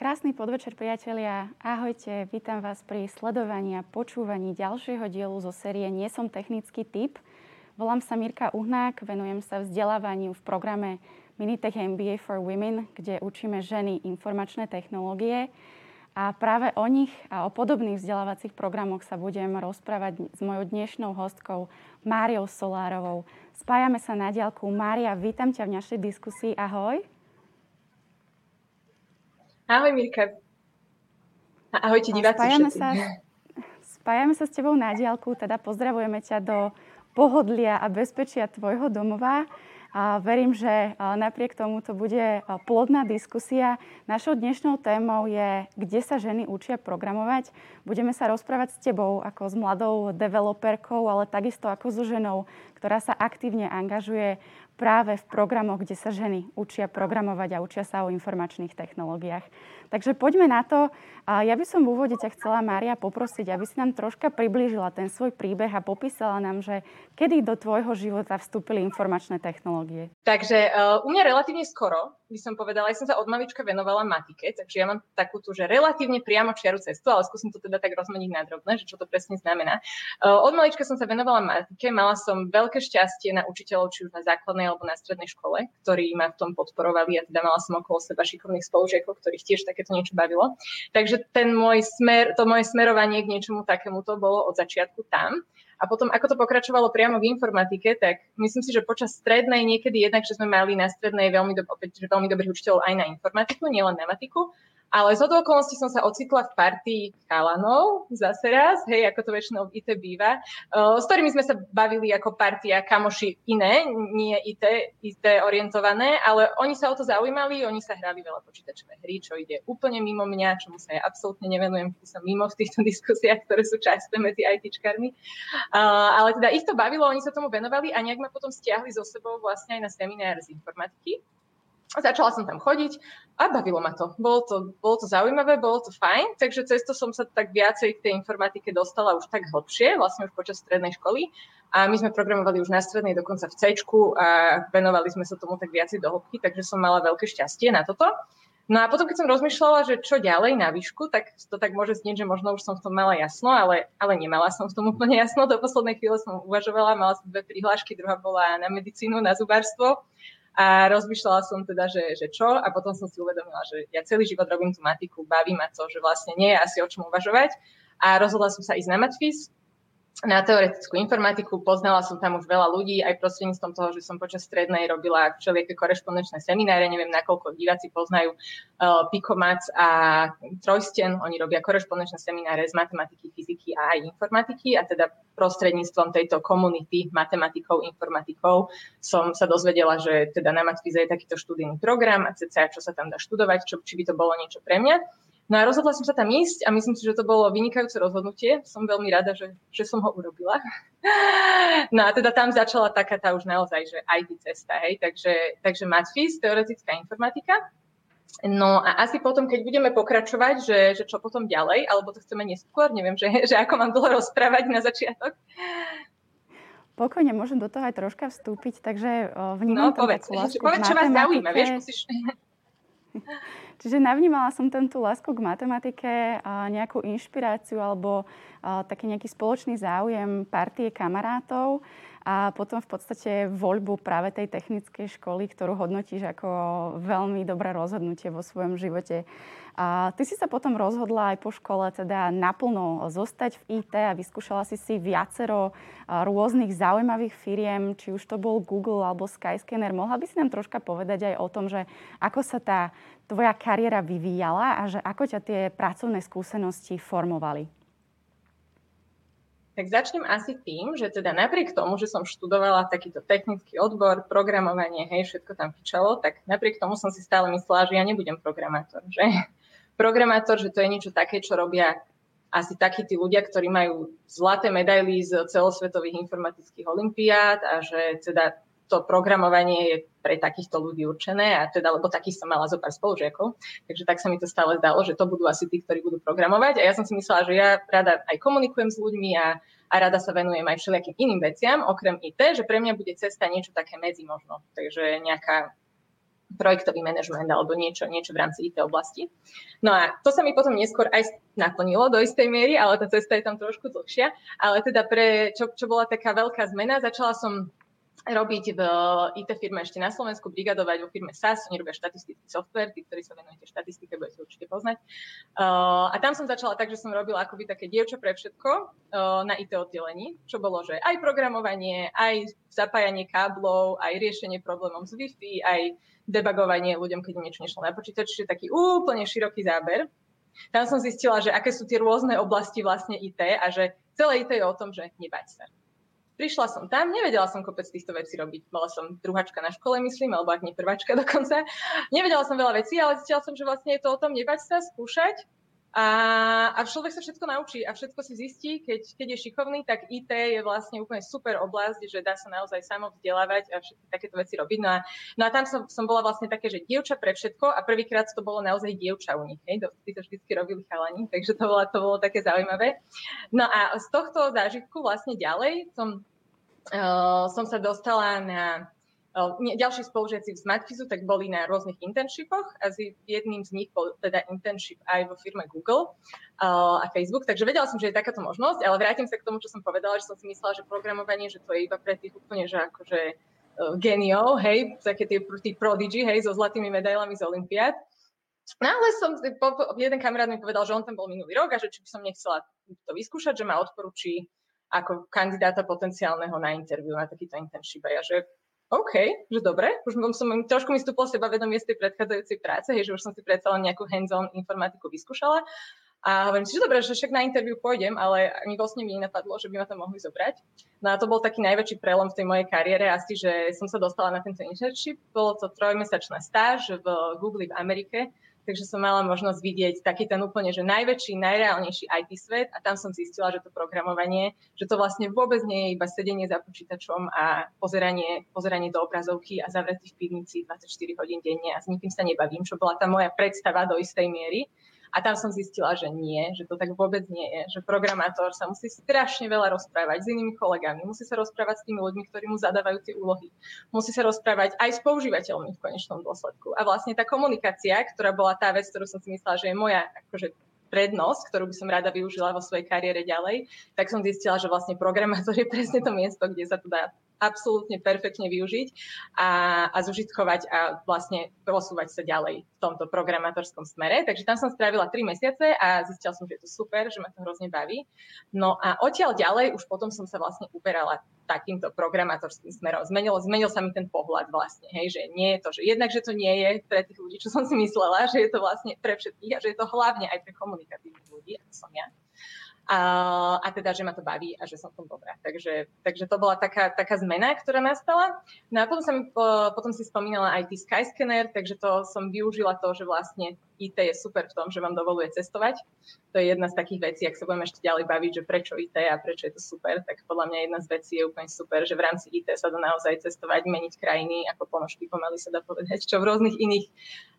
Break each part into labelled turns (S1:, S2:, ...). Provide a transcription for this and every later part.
S1: Krásny podvečer, priatelia. Ahojte, vítam vás pri sledovaní a počúvaní ďalšieho dielu zo série Nie som technický typ. Volám sa Mirka Uhnák, venujem sa vzdelávaniu v programe Minitech MBA for Women, kde učíme ženy informačné technológie. A práve o nich a o podobných vzdelávacích programoch sa budem rozprávať s mojou dnešnou hostkou Máriou Solárovou. Spájame sa na diálku. Mária, vítam ťa v našej diskusii. Ahoj.
S2: Ahoj Mirka. Ahojte diváci
S1: spájame sa, spájame sa s tebou na diálku, teda pozdravujeme ťa do pohodlia a bezpečia tvojho domova. A verím, že napriek tomu to bude plodná diskusia. Našou dnešnou témou je, kde sa ženy učia programovať. Budeme sa rozprávať s tebou ako s mladou developerkou, ale takisto ako so ženou, ktorá sa aktívne angažuje práve v programoch, kde sa ženy učia programovať a učia sa o informačných technológiách. Takže poďme na to. Ja by som v úvode ťa chcela, Mária, poprosiť, aby si nám troška priblížila ten svoj príbeh a popísala nám, že kedy do tvojho života vstúpili informačné technológie.
S2: Takže uh, u mňa relatívne skoro, by som povedala, ja som sa od malička venovala matike, takže ja mám takú tú, že relatívne priamo čiaru cestu, ale skúsim to teda tak rozmeniť na drobné, že čo to presne znamená. Uh, od malička som sa venovala matike, mala som veľké šťastie na učiteľov, či už na základnej alebo na strednej škole, ktorí ma v tom podporovali a teda mala som okolo seba šikovných spolužiakov, ktorých tiež takéto niečo bavilo. Takže ten môj smer, to moje smerovanie k niečomu takému to bolo od začiatku tam. A potom, ako to pokračovalo priamo v informatike, tak myslím si, že počas strednej niekedy jednak, že sme mali na strednej veľmi, do, opäť, že veľmi dobrých učiteľov aj na informatiku, nielen na matiku, ale z okolností som sa ocitla v partii chalanov zase raz, hej, ako to väčšinou v IT býva, uh, s ktorými sme sa bavili ako partia kamoši iné, nie IT, IT orientované, ale oni sa o to zaujímali, oni sa hrali veľa počítačové hry, čo ide úplne mimo mňa, čomu sa ja absolútne nevenujem, keď som mimo v týchto diskusiách, ktoré sú časté medzi ITčkarmi. Uh, ale teda ich to bavilo, oni sa tomu venovali a nejak ma potom stiahli so sebou vlastne aj na seminár z informatiky. Začala som tam chodiť a bavilo ma to. Bolo to, bolo to zaujímavé, bolo to fajn, takže cez to som sa tak viacej k tej informatike dostala už tak hlbšie, vlastne už počas strednej školy. A my sme programovali už na strednej, dokonca v C a venovali sme sa tomu tak viacej do hĺbky, takže som mala veľké šťastie na toto. No a potom, keď som rozmýšľala, že čo ďalej na výšku, tak to tak môže znieť, že možno už som v tom mala jasno, ale, ale nemala som v tom úplne jasno. Do poslednej chvíle som uvažovala, mala som dve prihlášky, druhá bola na medicínu, na zubárstvo a rozmýšľala som teda, že, že čo? A potom som si uvedomila, že ja celý život robím tú matiku, baví ma to, že vlastne nie je asi o čom uvažovať. A rozhodla som sa ísť na matfiz, na teoretickú informatiku, poznala som tam už veľa ľudí, aj prostredníctvom toho, že som počas strednej robila všelijaké korešpondenčné semináre, neviem, nakoľko diváci poznajú uh, Pikomac a Trojsten, oni robia korešpondenčné semináre z matematiky, fyziky a aj informatiky a teda prostredníctvom tejto komunity matematikov, informatikov som sa dozvedela, že teda na Matfize je takýto študijný program a cca čo sa tam dá študovať, čo, či by to bolo niečo pre mňa. No a rozhodla som sa tam ísť a myslím si, že to bolo vynikajúce rozhodnutie. Som veľmi rada, že, že som ho urobila. No a teda tam začala taká tá už naozaj, že IT cesta, hej. Takže, takže Matfis, teoretická informatika. No a asi potom, keď budeme pokračovať, že, že čo potom ďalej, alebo to chceme neskôr, neviem, že, že ako mám dlho rozprávať na začiatok.
S1: Pokojne môžem do toho aj troška vstúpiť, takže vnímam
S2: no, povedz, povedz, čo vás zaujíma, vieš, musíš...
S1: Čiže navnímala som tam tú lásku k matematike, nejakú inšpiráciu alebo taký nejaký spoločný záujem partie kamarátov a potom v podstate voľbu práve tej technickej školy, ktorú hodnotíš ako veľmi dobré rozhodnutie vo svojom živote. A ty si sa potom rozhodla aj po škole teda naplno zostať v IT a vyskúšala si si viacero rôznych zaujímavých firiem, či už to bol Google alebo Skyscanner. Mohla by si nám troška povedať aj o tom, že ako sa tá tvoja kariéra vyvíjala a že ako ťa tie pracovné skúsenosti formovali?
S2: Tak začnem asi tým, že teda napriek tomu, že som študovala takýto technický odbor, programovanie, hej, všetko tam fičalo, tak napriek tomu som si stále myslela, že ja nebudem programátor, že? Programátor, že to je niečo také, čo robia asi takí tí ľudia, ktorí majú zlaté medaily z celosvetových informatických olimpiád a že teda to programovanie je pre takýchto ľudí určené a teda, lebo takých som mala zo pár spolužiakov, takže tak sa mi to stále zdalo, že to budú asi tí, ktorí budú programovať a ja som si myslela, že ja rada aj komunikujem s ľuďmi a, a rada sa venujem aj všelijakým iným veciam, okrem IT, že pre mňa bude cesta niečo také medzi možno, takže nejaká projektový manažment alebo niečo, niečo v rámci IT oblasti. No a to sa mi potom neskôr aj naplnilo do istej miery, ale tá cesta je tam trošku dlhšia. Ale teda pre, čo, čo bola taká veľká zmena, začala som robiť v IT firme ešte na Slovensku, brigadovať vo firme SAS, oni robia štatistický software, tí, ktorí sa venujete štatistike, budete určite poznať. Uh, a tam som začala tak, že som robila akoby také dievča pre všetko uh, na IT oddelení, čo bolo, že aj programovanie, aj zapájanie káblov, aj riešenie problémov s Wi-Fi, aj debagovanie ľuďom, keď im niečo nešlo na počítač, čiže taký úplne široký záber. Tam som zistila, že aké sú tie rôzne oblasti vlastne IT a že celé IT je o tom, že nebať sa Prišla som tam, nevedela som kopec týchto vecí robiť. Bola som druhačka na škole, myslím, alebo ak nie prváčka dokonca. Nevedela som veľa vecí, ale zistila som, že vlastne je to o tom nebať sa, skúšať a, a človek sa všetko naučí a všetko si zistí, keď, keď je šikovný, tak IT je vlastne úplne super oblasť, že dá sa naozaj samo vzdelávať a všetky takéto veci robiť. No a, no a tam som, som bola vlastne také, že dievča pre všetko a prvýkrát to bolo naozaj dievča u nich. Hej? To vždy robili chalani, takže to bolo, to bolo také zaujímavé. No a z tohto zážitku vlastne ďalej som som sa dostala na uh, ďalší spolužiaci z Matfizu, tak boli na rôznych internshipoch a jedným z nich bol teda internship aj vo firme Google uh, a Facebook, takže vedela som, že je takáto možnosť, ale vrátim sa k tomu, čo som povedala, že som si myslela, že programovanie, že to je iba pre tých úplne, že akože uh, genio, hej, také tie, tí prodigy, hej, so zlatými medailami z Olympiád. No ale som, jeden kamarát mi povedal, že on tam bol minulý rok a že či by som nechcela to vyskúšať, že ma odporúči ako kandidáta potenciálneho na interviu, na takýto internship. A ja, že OK, že dobre, už som trošku mi vstúpilo seba vedomie z tej predchádzajúcej práce, hej, že už som si predsa len nejakú hands-on informatiku vyskúšala. A hovorím si, že dobre, že však na interviu pôjdem, ale ani vlastne mi nenapadlo, že by ma tam mohli zobrať. No a to bol taký najväčší prelom v tej mojej kariére, asi, že som sa dostala na tento internship. Bolo to trojmesačná stáž v Google v Amerike, takže som mala možnosť vidieť taký ten úplne, že najväčší, najreálnejší IT svet a tam som zistila, že to programovanie, že to vlastne vôbec nie je iba sedenie za počítačom a pozeranie, pozeranie do obrazovky a zavretý v pivnici 24 hodín denne a s nikým sa nebavím, čo bola tá moja predstava do istej miery a tam som zistila, že nie, že to tak vôbec nie je, že programátor sa musí strašne veľa rozprávať s inými kolegami, musí sa rozprávať s tými ľuďmi, ktorí mu zadávajú tie úlohy, musí sa rozprávať aj s používateľmi v konečnom dôsledku. A vlastne tá komunikácia, ktorá bola tá vec, ktorú som si myslela, že je moja akože prednosť, ktorú by som rada využila vo svojej kariére ďalej, tak som zistila, že vlastne programátor je presne to miesto, kde sa to dá absolútne perfektne využiť a, a zužitkovať a vlastne posúvať sa ďalej v tomto programátorskom smere. Takže tam som strávila 3 mesiace a zistila som, že je to super, že ma to hrozne baví. No a odtiaľ ďalej už potom som sa vlastne uberala takýmto programátorským smerom. Zmenil, zmenil sa mi ten pohľad vlastne, hej, že nie je to, že jednak, že to nie je pre tých ľudí, čo som si myslela, že je to vlastne pre všetkých a že je to hlavne aj pre komunikatívnych ľudí, ako som ja a, a teda, že ma to baví a že som v tom dobrá. Takže, takže to bola taká, taká zmena, ktorá nastala. No a potom, sa mi, potom si spomínala IT Skyscanner, takže to som využila to, že vlastne IT je super v tom, že vám dovoluje cestovať. To je jedna z takých vecí, ak sa budeme ešte ďalej baviť, že prečo IT a prečo je to super, tak podľa mňa jedna z vecí je úplne super, že v rámci IT sa dá naozaj cestovať, meniť krajiny, ako ponožky pomaly sa dá povedať, čo v rôznych iných,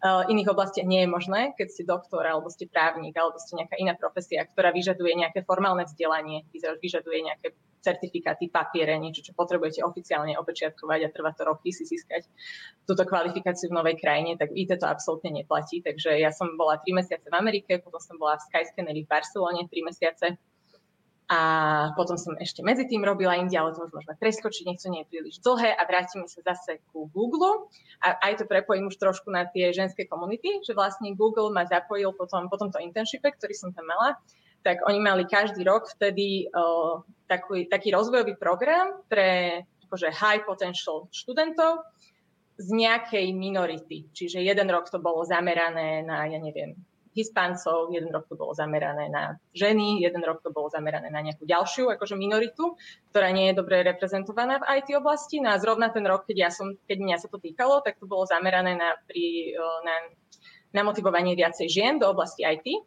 S2: uh, iných oblastiach nie je možné, keď ste doktor, alebo ste právnik, alebo ste nejaká iná profesia, ktorá vyžaduje nejaké formálne vzdelanie, vyžaduje nejaké certifikáty, papiere, niečo, čo potrebujete oficiálne opečiatkovať a trvá to roky si získať túto kvalifikáciu v novej krajine, tak IT to absolútne neplatí. Takže ja som bola 3 mesiace v Amerike, potom som bola v Skyscanneri v Barcelone 3 mesiace. A potom som ešte medzi tým robila inde, ale to už môžeme preskočiť, nech to nie je príliš dlhé. A vrátime sa zase ku Google. A aj to prepojím už trošku na tie ženské komunity, že vlastne Google ma zapojil potom, po tomto internshipe, ktorý som tam mala, tak oni mali každý rok vtedy uh, taký, taký rozvojový program pre akože high potential študentov z nejakej minority. Čiže jeden rok to bolo zamerané na, ja neviem, Hispáncov, jeden rok to bolo zamerané na ženy, jeden rok to bolo zamerané na nejakú ďalšiu akože minoritu, ktorá nie je dobre reprezentovaná v IT oblasti. No a zrovna ten rok, keď, ja som, keď mňa sa to týkalo, tak to bolo zamerané na, pri, na, na motivovanie viacej žien do oblasti IT.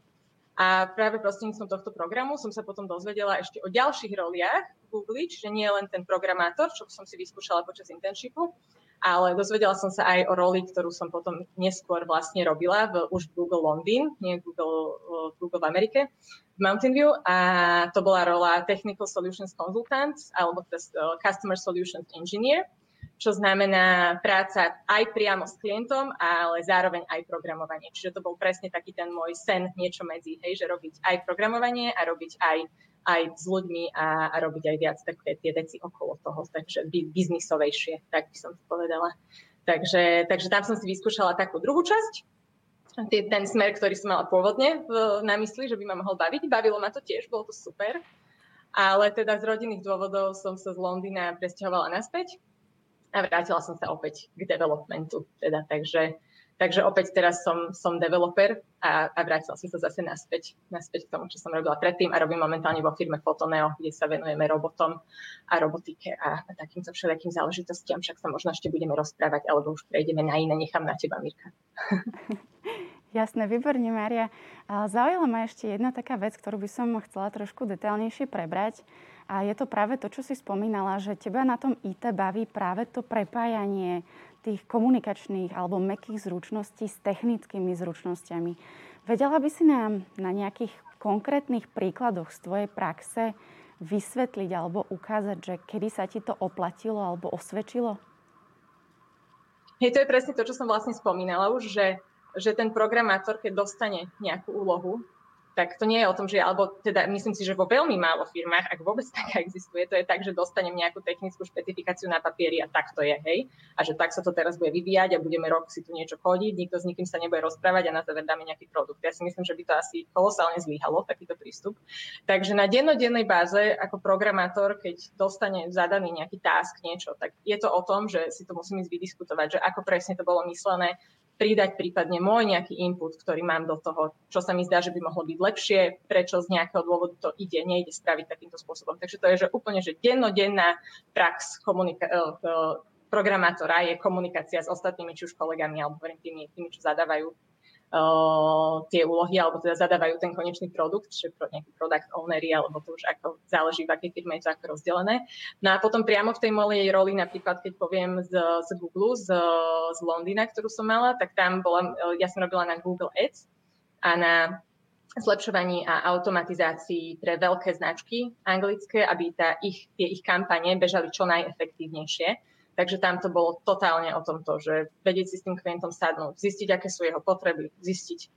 S2: A práve prostredníctvom tohto programu som sa potom dozvedela ešte o ďalších roliach v Google, čiže nie len ten programátor, čo som si vyskúšala počas internshipu, ale dozvedela som sa aj o roli, ktorú som potom neskôr vlastne robila v, už Google Londýn, nie Google, Google v Amerike, v Mountain View a to bola rola Technical Solutions Consultant alebo teda Customer Solutions Engineer čo znamená práca aj priamo s klientom, ale zároveň aj programovanie. Čiže to bol presne taký ten môj sen, niečo medzi, hej, že robiť aj programovanie a robiť aj, aj s ľuďmi a, a robiť aj viac také tie veci okolo toho, takže biznisovejšie, tak by som to povedala. Takže, takže tam som si vyskúšala takú druhú časť, ten smer, ktorý som mala pôvodne v, na mysli, že by ma mohol baviť. Bavilo ma to tiež, bolo to super. Ale teda z rodinných dôvodov som sa z Londýna presťahovala naspäť a vrátila som sa opäť k developmentu. Teda, takže, takže opäť teraz som, som developer a, a vrátila som sa zase naspäť, naspäť k tomu, čo som robila predtým a robím momentálne vo firme Fotoneo, kde sa venujeme robotom a robotike a, a takýmto všelijakým záležitostiam. Však sa možno ešte budeme rozprávať, alebo už prejdeme na iné. Nechám na teba, Mirka.
S1: Jasné, výborne, Mária. Zaujala ma ešte jedna taká vec, ktorú by som chcela trošku detailnejšie prebrať. A je to práve to, čo si spomínala, že teba na tom IT baví práve to prepájanie tých komunikačných alebo mekých zručností s technickými zručnosťami. Vedela by si nám na nejakých konkrétnych príkladoch z tvojej praxe vysvetliť alebo ukázať, že kedy sa ti to oplatilo alebo osvedčilo?
S2: Hej, to je presne to, čo som vlastne spomínala už, že, že ten programátor, keď dostane nejakú úlohu, tak to nie je o tom, že, alebo teda myslím si, že vo veľmi málo firmách, ak vôbec taká existuje, to je tak, že dostanem nejakú technickú špecifikáciu na papieri a tak to je, hej. A že tak sa to teraz bude vyvíjať a budeme rok si tu niečo chodiť, nikto s nikým sa nebude rozprávať a na záver dáme nejaký produkt. Ja si myslím, že by to asi kolosálne zlyhalo, takýto prístup. Takže na dennodennej báze ako programátor, keď dostane zadaný nejaký task, niečo, tak je to o tom, že si to musím ísť vydiskutovať, že ako presne to bolo myslené, pridať prípadne môj nejaký input, ktorý mám do toho, čo sa mi zdá, že by mohlo byť lepšie, prečo z nejakého dôvodu to ide, nejde spraviť takýmto spôsobom. Takže to je že úplne že dennodenná prax komunika- eh, eh, programátora je komunikácia s ostatnými, či už kolegami alebo tými, tými čo zadávajú tie úlohy, alebo teda zadávajú ten konečný produkt, čiže pro nejaký product ownery, alebo to už ako záleží, v akej firme je to ako rozdelené. No a potom priamo v tej mojej roli, napríklad keď poviem z, z Google, z, z Londýna, ktorú som mala, tak tam bola, ja som robila na Google Ads a na zlepšovaní a automatizácii pre veľké značky anglické, aby tá ich, tie ich kampane bežali čo najefektívnejšie Takže tam to bolo totálne o tomto, že vedieť si s tým klientom sadnúť, zistiť, aké sú jeho potreby, zistiť,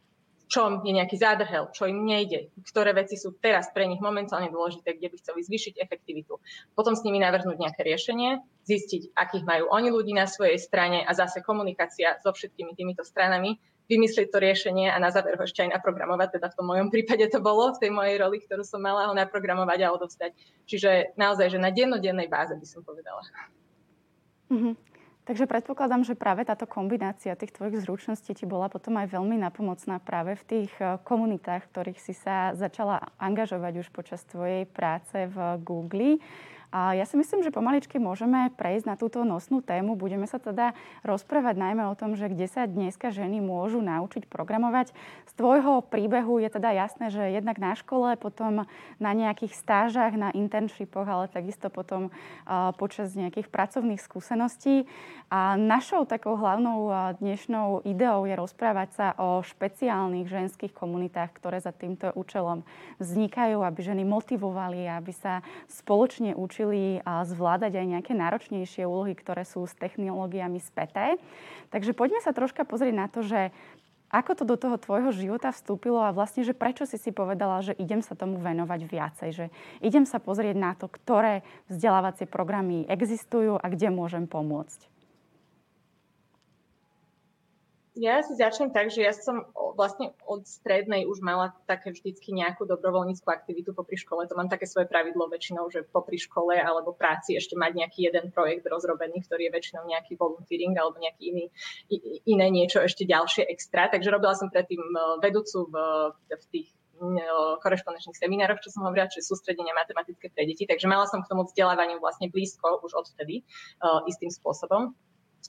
S2: čom je nejaký zádrhel, čo im nejde, ktoré veci sú teraz pre nich momentálne dôležité, kde by chceli zvýšiť efektivitu. Potom s nimi navrhnúť nejaké riešenie, zistiť, akých majú oni ľudí na svojej strane a zase komunikácia so všetkými týmito stranami, vymyslieť to riešenie a na záver ho ešte aj naprogramovať, teda v tom mojom prípade to bolo, v tej mojej roli, ktorú som mala ho naprogramovať a odovzdať. Čiže naozaj, že na dennodennej báze by som povedala.
S1: Mm-hmm. Takže predpokladám, že práve táto kombinácia tých tvojich zručností ti bola potom aj veľmi napomocná práve v tých eh, komunitách, v ktorých si sa začala angažovať už počas tvojej práce v Google. A ja si myslím, že pomaličky môžeme prejsť na túto nosnú tému. Budeme sa teda rozprávať najmä o tom, že kde sa dneska ženy môžu naučiť programovať. Z tvojho príbehu je teda jasné, že jednak na škole, potom na nejakých stážach, na internshipoch, ale takisto potom počas nejakých pracovných skúseností. A našou takou hlavnou dnešnou ideou je rozprávať sa o špeciálnych ženských komunitách, ktoré za týmto účelom vznikajú, aby ženy motivovali, aby sa spoločne učili učili zvládať aj nejaké náročnejšie úlohy, ktoré sú s technológiami späté. Takže poďme sa troška pozrieť na to, že ako to do toho tvojho života vstúpilo a vlastne, že prečo si si povedala, že idem sa tomu venovať viacej, že idem sa pozrieť na to, ktoré vzdelávacie programy existujú a kde môžem pomôcť.
S2: Ja si začnem tak, že ja som vlastne od strednej už mala také vždycky nejakú dobrovoľníckú aktivitu popri škole. To mám také svoje pravidlo väčšinou, že popri škole alebo práci ešte mať nejaký jeden projekt rozrobený, ktorý je väčšinou nejaký volunteering alebo nejaký iný, iné niečo ešte ďalšie extra. Takže robila som predtým e, vedúcu v, v tých e, korešpondenčných seminároch, čo som hovorila, čiže sústredenia matematické pre deti. Takže mala som k tomu vzdelávaniu vlastne blízko už odvtedy uh, istým spôsobom.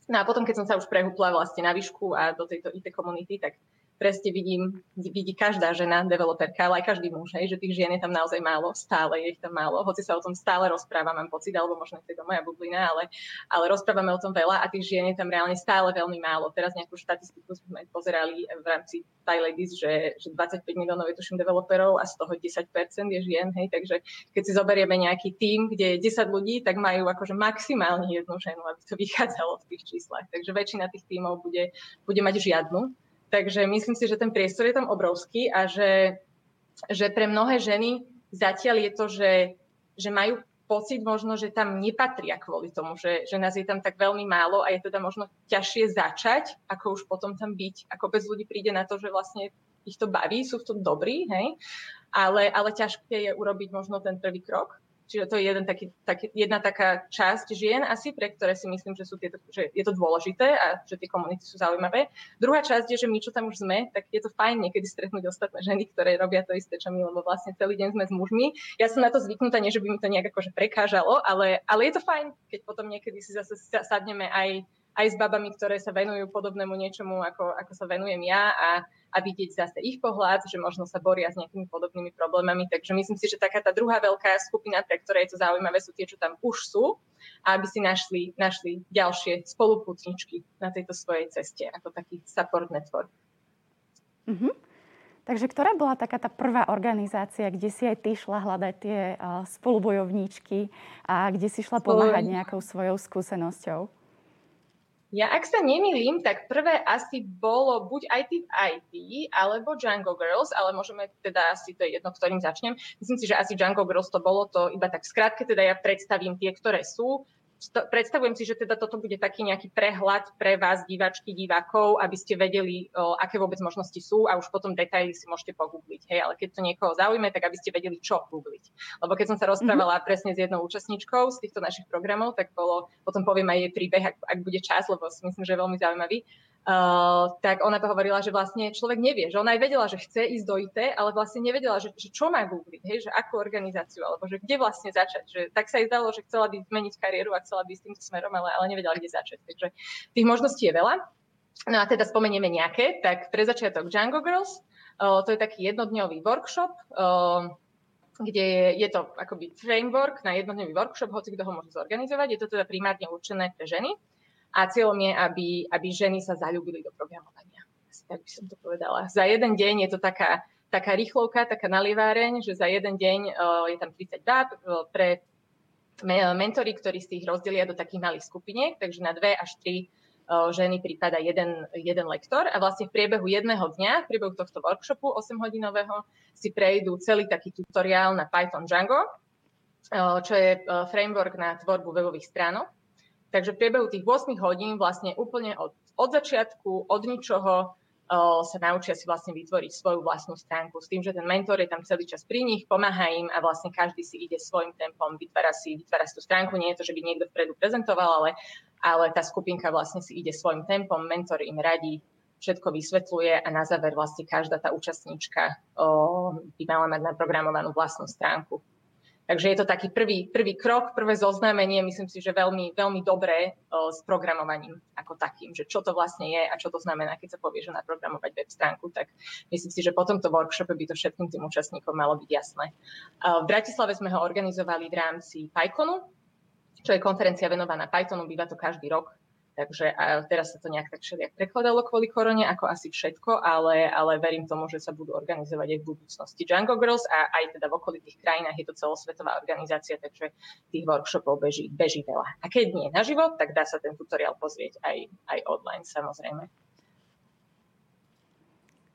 S2: No a potom, keď som sa už prehúpla vlastne na výšku a do tejto IT komunity, tak presne vidím, vidí každá žena, developerka, ale aj každý muž, hej, že tých žien je tam naozaj málo, stále je ich tam málo, hoci sa o tom stále rozpráva, mám pocit, alebo možno je to moja bublina, ale, ale rozprávame o tom veľa a tých žien je tam reálne stále veľmi málo. Teraz nejakú štatistiku sme pozerali v rámci Thai Ladies, že, že 25 miliónov je tuším developerov a z toho 10% je žien, hej, takže keď si zoberieme nejaký tím, kde je 10 ľudí, tak majú akože maximálne jednu ženu, aby to vychádzalo v tých číslach. Takže väčšina tých tímov bude, bude mať žiadnu Takže myslím si, že ten priestor je tam obrovský a že, že pre mnohé ženy zatiaľ je to, že, že majú pocit možno, že tam nepatria kvôli tomu, že, že nás je tam tak veľmi málo a je teda možno ťažšie začať, ako už potom tam byť. Ako bez ľudí príde na to, že vlastne ich to baví, sú v tom dobrí, hej? Ale, ale ťažké je urobiť možno ten prvý krok. Čiže to je jeden taký, taký, jedna taká časť žien asi, pre ktoré si myslím, že, sú tieto, že je to dôležité a že tie komunity sú zaujímavé. Druhá časť je, že my, čo tam už sme, tak je to fajn niekedy stretnúť ostatné ženy, ktoré robia to isté, čo my, lebo vlastne celý deň sme s mužmi. Ja som na to zvyknutá, nie že by mi to nejak akože prekážalo, ale, ale je to fajn, keď potom niekedy si zase sadneme aj, aj s babami, ktoré sa venujú podobnému niečomu, ako, ako sa venujem ja a, a vidieť zase ich pohľad, že možno sa boria s nejakými podobnými problémami. Takže myslím si, že taká tá druhá veľká skupina, pre ktoré je to zaujímavé, sú tie, čo tam už sú aby si našli, našli ďalšie spoluputničky na tejto svojej ceste, ako taký support network.
S1: Mm-hmm. Takže ktorá bola taká tá prvá organizácia, kde si aj ty šla hľadať tie uh, spolubojovníčky a kde si šla pomáhať nejakou svojou skúsenosťou?
S2: Ja ak sa nemýlim, tak prvé asi bolo buď IT v IT, alebo Django Girls, ale môžeme teda asi, to je jedno, ktorým začnem. Myslím si, že asi Django Girls to bolo to iba tak skrátke, teda ja predstavím tie, ktoré sú predstavujem si, že teda toto bude taký nejaký prehľad pre vás, diváčky, divákov, aby ste vedeli, o, aké vôbec možnosti sú a už potom detaily si môžete pogoogliť. Hej, ale keď to niekoho zaujíme, tak aby ste vedeli, čo googliť. Lebo keď som sa rozprávala mm-hmm. presne s jednou účastníčkou z týchto našich programov, tak bolo, potom poviem aj jej príbeh, ak, ak bude čas, lebo si myslím, že je veľmi zaujímavý. Uh, tak ona to hovorila, že vlastne človek nevie, že ona aj vedela, že chce ísť do IT, ale vlastne nevedela, že, že čo má googliť, hej, že akú organizáciu, alebo že kde vlastne začať. Že, tak sa jej zdalo, že chcela by zmeniť kariéru a chcela by s týmto smerom, ale, ale nevedela, kde začať. Takže tých možností je veľa. No a teda spomenieme nejaké, tak pre začiatok Django Girls, uh, to je taký jednodňový workshop, uh, kde je, je to akoby framework na jednodňový workshop, hoci kto ho môže zorganizovať. Je to teda primárne určené pre ženy a cieľom je, aby, aby ženy sa zalúbili do programovania. Tak by som to povedala. Za jeden deň je to taká, taká rýchlovka, taká nalieváreň, že za jeden deň uh, je tam 30 báb uh, pre mentory, ktorí z tých rozdelia do takých malých skupiniek, takže na dve až tri uh, ženy prípada jeden, jeden lektor a vlastne v priebehu jedného dňa, v priebehu tohto workshopu 8-hodinového si prejdú celý taký tutoriál na Python Django, čo je framework na tvorbu webových stránok Takže v priebehu tých 8 hodín vlastne úplne od, od začiatku, od ničoho uh, sa naučia si vlastne vytvoriť svoju vlastnú stránku s tým, že ten mentor je tam celý čas pri nich, pomáha im a vlastne každý si ide svojim tempom, vytvára si, vytvára si tú stránku. Nie je to, že by niekto vpredu prezentoval, ale, ale tá skupinka vlastne si ide svojim tempom, mentor im radí, všetko vysvetľuje a na záver vlastne každá tá účastníčka uh, by mala mať naprogramovanú vlastnú stránku. Takže je to taký prvý, prvý krok, prvé zoznámenie, myslím si, že veľmi, veľmi dobré o, s programovaním ako takým, že čo to vlastne je a čo to znamená, keď sa povie, že naprogramovať web stránku, tak myslím si, že po tomto workshope by to všetkým tým účastníkom malo byť jasné. V Bratislave sme ho organizovali v rámci PyConu, čo je konferencia venovaná Pythonu, býva to každý rok Takže a teraz sa to nejak tak všelijak prekladalo kvôli korone, ako asi všetko, ale, ale verím tomu, že sa budú organizovať aj v budúcnosti Django Girls a aj teda v okolitých krajinách je to celosvetová organizácia, takže tých workshopov beží, beží veľa. A keď nie naživo, tak dá sa ten tutoriál pozrieť aj, aj online samozrejme.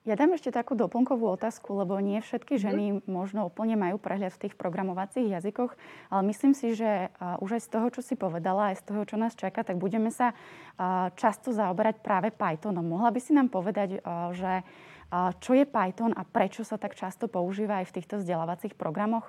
S1: Ja dám ešte takú doplnkovú otázku, lebo nie všetky mhm. ženy možno úplne majú prehľad v tých programovacích jazykoch, ale myslím si, že už aj z toho, čo si povedala, aj z toho, čo nás čaká, tak budeme sa často zaoberať práve Pythonom. Mohla by si nám povedať, že čo je Python a prečo sa tak často používa aj v týchto vzdelávacích programoch?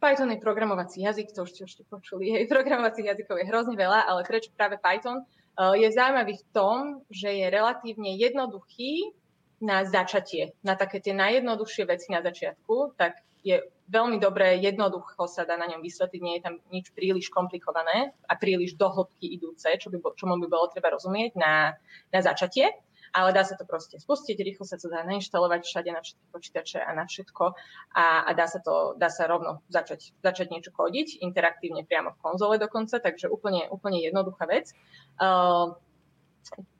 S2: Python je programovací jazyk, to už ste počuli. Programovacích jazykov je hrozne veľa, ale prečo práve Python? Eh, je zaujímavý v tom, že je relatívne jednoduchý na začatie, na také tie najjednoduchšie veci na začiatku, tak je veľmi dobré, jednoducho sa dá na ňom vysvetliť, nie je tam nič príliš komplikované a príliš do hĺbky idúce, čo by, čomu by bolo treba rozumieť na, na začatie. Ale dá sa to proste spustiť, rýchlo sa to dá nainštalovať všade na všetky počítače a na všetko a, a dá sa to, dá sa rovno začať, začať niečo kodiť, interaktívne priamo v konzole dokonca, takže úplne, úplne jednoduchá vec. Uh,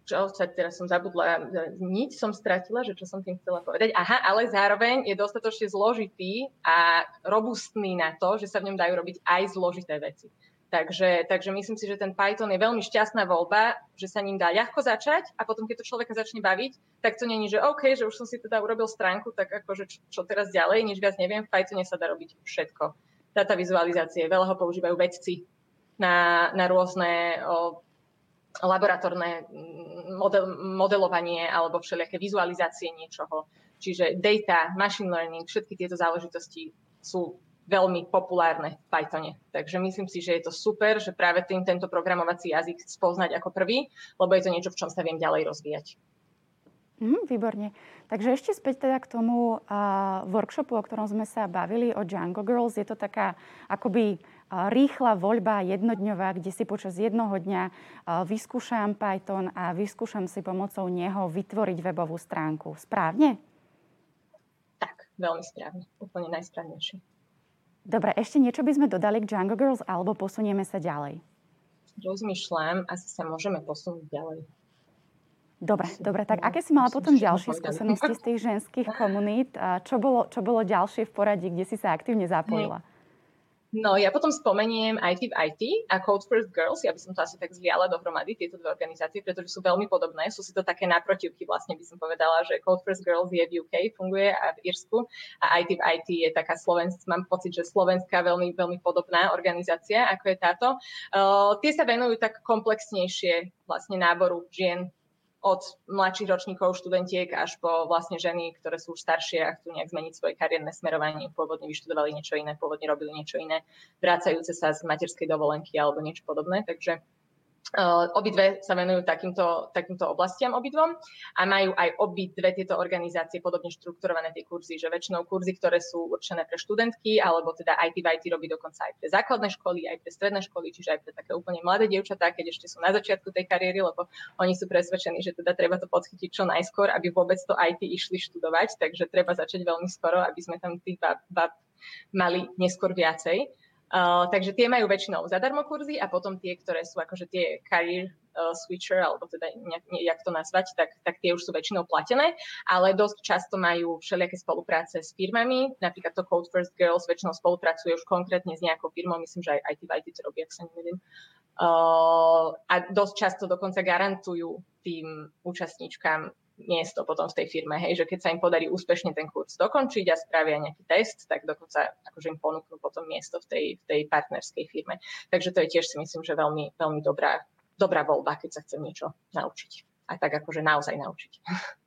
S2: čo sa teraz som zabudla, nič som stratila, že čo som tým chcela povedať. Aha, ale zároveň je dostatočne zložitý a robustný na to, že sa v ňom dajú robiť aj zložité veci. Takže, takže myslím si, že ten Python je veľmi šťastná voľba, že sa ním dá ľahko začať a potom, keď to človeka začne baviť, tak to není, že OK, že už som si teda urobil stránku, tak akože čo, čo teraz ďalej, nič viac neviem, v Pythone sa dá robiť všetko. Data vizualizácie, veľa ho používajú vedci na, na rôzne o, laboratórne mm, model, modelovanie alebo všelijaké vizualizácie niečoho. Čiže data, machine learning, všetky tieto záležitosti sú veľmi populárne v Pythone. Takže myslím si, že je to super, že práve tým tento programovací jazyk spoznať ako prvý, lebo je to niečo, v čom sa viem ďalej rozvíjať.
S1: Mm, výborne. Takže ešte späť teda k tomu uh, workshopu, o ktorom sme sa bavili, o Django Girls. Je to taká akoby uh, rýchla voľba jednodňová, kde si počas jednoho dňa uh, vyskúšam Python a vyskúšam si pomocou neho vytvoriť webovú stránku. Správne?
S2: Tak, veľmi správne. Úplne najsprávnejšie.
S1: Dobre, ešte niečo by sme dodali k Django Girls alebo posunieme sa ďalej?
S2: Rozmýšľam, asi sa môžeme posunúť ďalej.
S1: Dobre, dobre, tak aké si mala potom ďalšie skúsenosti z tých ženských komunít? Čo bolo, čo bolo ďalšie v poradí, kde si sa aktívne zapojila?
S2: No ja potom spomeniem IT v IT a Code First Girls, ja by som to asi tak zliala dohromady, tieto dve organizácie, pretože sú veľmi podobné, sú si to také naprotivky vlastne by som povedala, že Code First Girls je v UK, funguje a v Irsku a IT v IT je taká slovenská, mám pocit, že slovenská veľmi, veľmi podobná organizácia, ako je táto. Uh, tie sa venujú tak komplexnejšie vlastne náboru žien od mladších ročníkov študentiek až po vlastne ženy, ktoré sú už staršie a chcú nejak zmeniť svoje kariérne smerovanie, pôvodne vyštudovali niečo iné, pôvodne robili niečo iné, vrácajúce sa z materskej dovolenky alebo niečo podobné. Takže obidve sa venujú takýmto, takýmto oblastiam obidvom a majú aj obidve tieto organizácie podobne štrukturované tie kurzy, že väčšinou kurzy, ktoré sú určené pre študentky, alebo teda IT v IT robí dokonca aj pre základné školy, aj pre stredné školy, čiže aj pre také úplne mladé dievčatá, keď ešte sú na začiatku tej kariéry, lebo oni sú presvedčení, že teda treba to podchytiť čo najskôr, aby vôbec to IT išli študovať, takže treba začať veľmi skoro, aby sme tam tých bab, bab mali neskôr viacej. Uh, takže tie majú väčšinou zadarmo kurzy a potom tie, ktoré sú akože tie career uh, switcher, alebo teda nejak, nejak to nazvať, tak, tak tie už sú väčšinou platené, ale dosť často majú všelijaké spolupráce s firmami, napríklad to Code First Girls väčšinou spolupracuje už konkrétne s nejakou firmou, myslím, že aj IT v IT to robí, ak sa neviem. Uh, a dosť často dokonca garantujú tým účastníčkam miesto potom v tej firme, hej, že keď sa im podarí úspešne ten kurz dokončiť a spravia nejaký test, tak dokonca akože im ponúknú potom miesto v tej, v tej partnerskej firme. Takže to je tiež si myslím, že veľmi, veľmi dobrá, dobrá voľba, keď sa chcem niečo naučiť. A tak akože naozaj naučiť.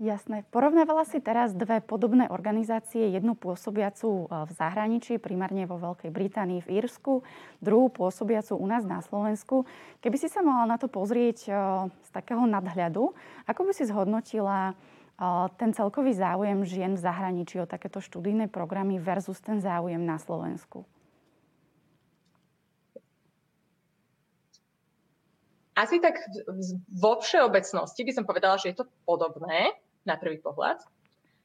S1: Jasné. Porovnávala si teraz dve podobné organizácie, jednu pôsobiacu e, v zahraničí, primárne vo Veľkej Británii, v Írsku, druhú pôsobiacu u nás na Slovensku. Keby si sa mala na to pozrieť e, z takého nadhľadu, ako by si zhodnotila e, ten celkový záujem žien v zahraničí o takéto študijné programy versus ten záujem na Slovensku?
S2: Asi tak vo všeobecnosti by som povedala, že je to podobné na prvý pohľad.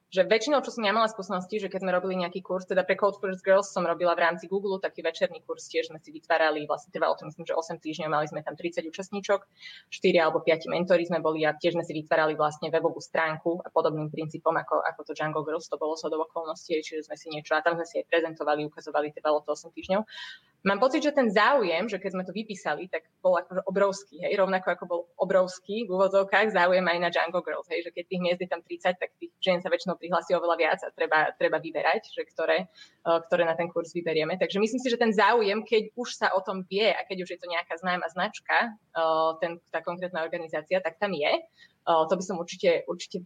S2: Že väčšinou, čo som ja mala skúsenosti, že keď sme robili nejaký kurz, teda pre Code First Girls som robila v rámci Google taký večerný kurz, tiež sme si vytvárali, vlastne trvalo to myslím, že 8 týždňov, mali sme tam 30 účastníčok, 4 alebo 5 mentory sme boli a tiež sme si vytvárali vlastne webovú stránku a podobným princípom ako, ako to Django Girls, to bolo so do okolností, čiže sme si niečo a tam sme si aj prezentovali, ukazovali, trvalo to 8 týždňov. Mám pocit, že ten záujem, že keď sme to vypísali, tak bol akože obrovský, hej, rovnako ako bol obrovský v úvodzovkách záujem aj na Django Girls, hej, že keď tých miest je tam 30, tak tých žien sa väčšinou prihlási oveľa viac a treba, treba vyberať, že ktoré, uh, ktoré na ten kurz vyberieme. Takže myslím si, že ten záujem, keď už sa o tom vie a keď už je to nejaká známa značka, uh, ten, tá konkrétna organizácia, tak tam je. Uh, to by som určite, určite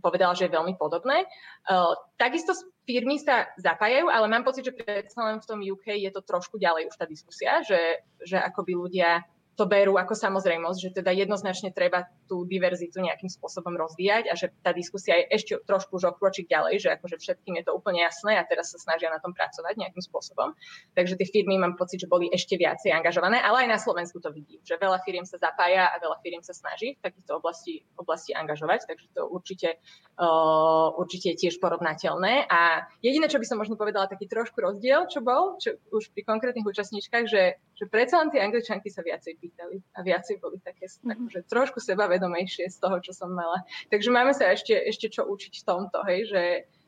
S2: povedala, že je veľmi podobné. Uh, takisto firmy sa zapájajú, ale mám pocit, že predsa len v tom UK je to trošku ďalej už tá diskusia, že, že akoby ľudia to berú ako samozrejmosť, že teda jednoznačne treba tú diverzitu nejakým spôsobom rozvíjať a že tá diskusia je ešte trošku už okročiť ďalej, že akože všetkým je to úplne jasné a teraz sa snažia na tom pracovať nejakým spôsobom. Takže tie firmy mám pocit, že boli ešte viacej angažované, ale aj na Slovensku to vidím, že veľa firiem sa zapája a veľa firiem sa snaží v takýchto oblasti, oblasti angažovať, takže to určite, uh, určite je tiež porovnateľné. A jediné, čo by som možno povedala, taký trošku rozdiel, čo bol, čo už pri konkrétnych účastníčkach, že, že predsa len tie angličanky sa viacej pýtali a viacej boli také mm-hmm. akože trošku sebavedomejšie z toho, čo som mala. Takže máme sa ešte, ešte čo učiť v tomto, hej, že,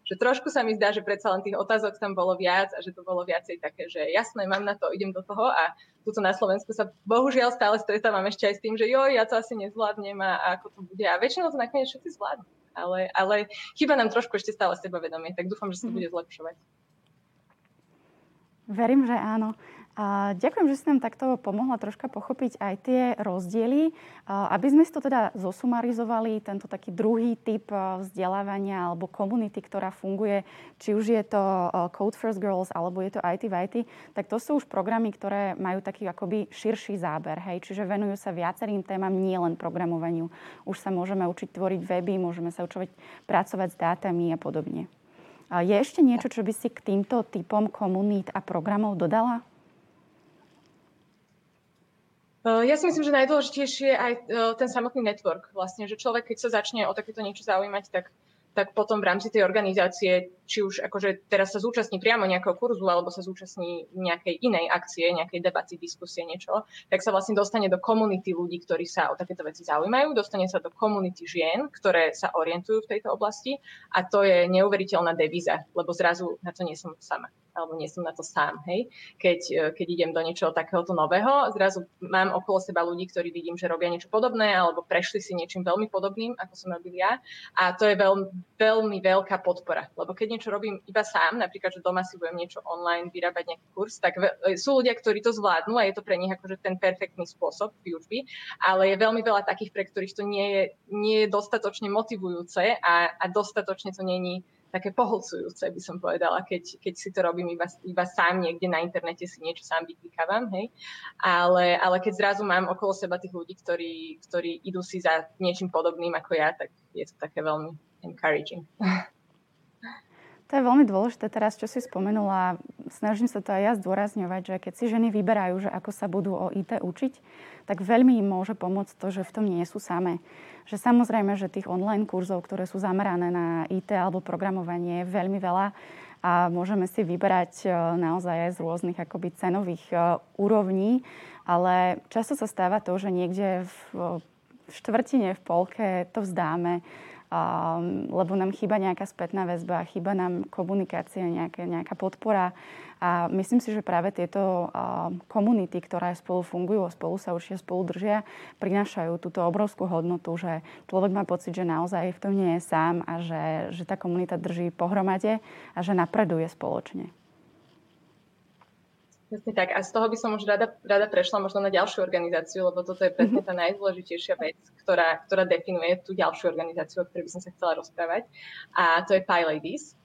S2: že trošku sa mi zdá, že predsa len tých otázok tam bolo viac a že to bolo viacej také, že jasné, mám na to, idem do toho a tuto na Slovensku sa bohužiaľ stále stretávam ešte aj s tým, že jo, ja to asi nezvládnem a, a ako to bude. A väčšinou to nakoniec všetci zvládnu. Ale, ale chyba nám trošku ešte stále sebavedomie, tak dúfam, že sa mhm. bude zlepšovať.
S1: Verím, že áno. A ďakujem, že si nám takto pomohla troška pochopiť aj tie rozdiely. Aby sme si to teda zosumarizovali, tento taký druhý typ vzdelávania alebo komunity, ktorá funguje, či už je to Code First Girls alebo je to IT v IT, tak to sú už programy, ktoré majú taký akoby širší záber. Hej? Čiže venujú sa viacerým témam, nie len programovaniu. Už sa môžeme učiť tvoriť weby, môžeme sa učovať pracovať s dátami a podobne. Je ešte niečo, čo by si k týmto typom komunít a programov dodala?
S2: Eh, ja si myslím, že najdôležitejšie je aj eh, ten samotný network. Vlastne, že človek, keď sa začne o takéto niečo zaujímať, tak, tak potom v rámci tej organizácie, či už akože teraz sa zúčastní priamo nejakého kurzu, alebo sa zúčastní nejakej inej akcie, nejakej debaty, diskusie, niečo, tak sa vlastne dostane do komunity ľudí, ktorí sa o takéto veci zaujímajú, dostane sa do komunity žien, ktoré sa orientujú v tejto oblasti. A to je neuveriteľná devíza, lebo zrazu na to nie som sama alebo nie som na to sám, hej. Keď, e, keď idem do niečoho takéhoto nového, zrazu mám okolo seba ľudí, ktorí vidím, že robia niečo podobné, alebo prešli si niečím veľmi podobným, ako som robil ja. A to je veľmi, veľmi veľká podpora. Lebo keď niečo robím iba sám, napríklad, že doma si budem niečo online vyrábať nejaký kurz, tak e, sú ľudia, ktorí to zvládnu a je to pre nich akože ten perfektný spôsob výučby, ale je veľmi veľa takých, pre ktorých to nie je, nie je dostatočne motivujúce a, a dostatočne to není také pohlcujúce, by som povedala, keď, keď si to robím iba, iba sám niekde na internete, si niečo sám vyklikávam, hej. Ale, ale keď zrazu mám okolo seba tých ľudí, ktorí, ktorí idú si za niečím podobným ako ja, tak je to také veľmi encouraging.
S1: To je veľmi dôležité teraz, čo si spomenula. Snažím sa to aj ja zdôrazňovať, že keď si ženy vyberajú, že ako sa budú o IT učiť, tak veľmi im môže pomôcť to, že v tom nie sú samé. Že samozrejme, že tých online kurzov, ktoré sú zamerané na IT alebo programovanie je veľmi veľa a môžeme si vyberať e, naozaj aj z rôznych akoby cenových e, úrovní, ale často sa stáva to, že niekde v, štvrtine, v polke to vzdáme lebo nám chýba nejaká spätná väzba, chýba nám komunikácia, nejaké, nejaká podpora. A myslím si, že práve tieto komunity, ktoré spolu fungujú a spolu sa určite spolu držia, prinášajú túto obrovskú hodnotu, že človek má pocit, že naozaj v tom nie je sám a že, že tá komunita drží pohromade a že napreduje spoločne.
S2: Presne tak. A z toho by som už rada, rada prešla možno na ďalšiu organizáciu, lebo toto je presne mhm. tá najdôležitejšia vec, ktorá, ktorá definuje tú ďalšiu organizáciu, o ktorej by som sa chcela rozprávať. A to je PyLadies.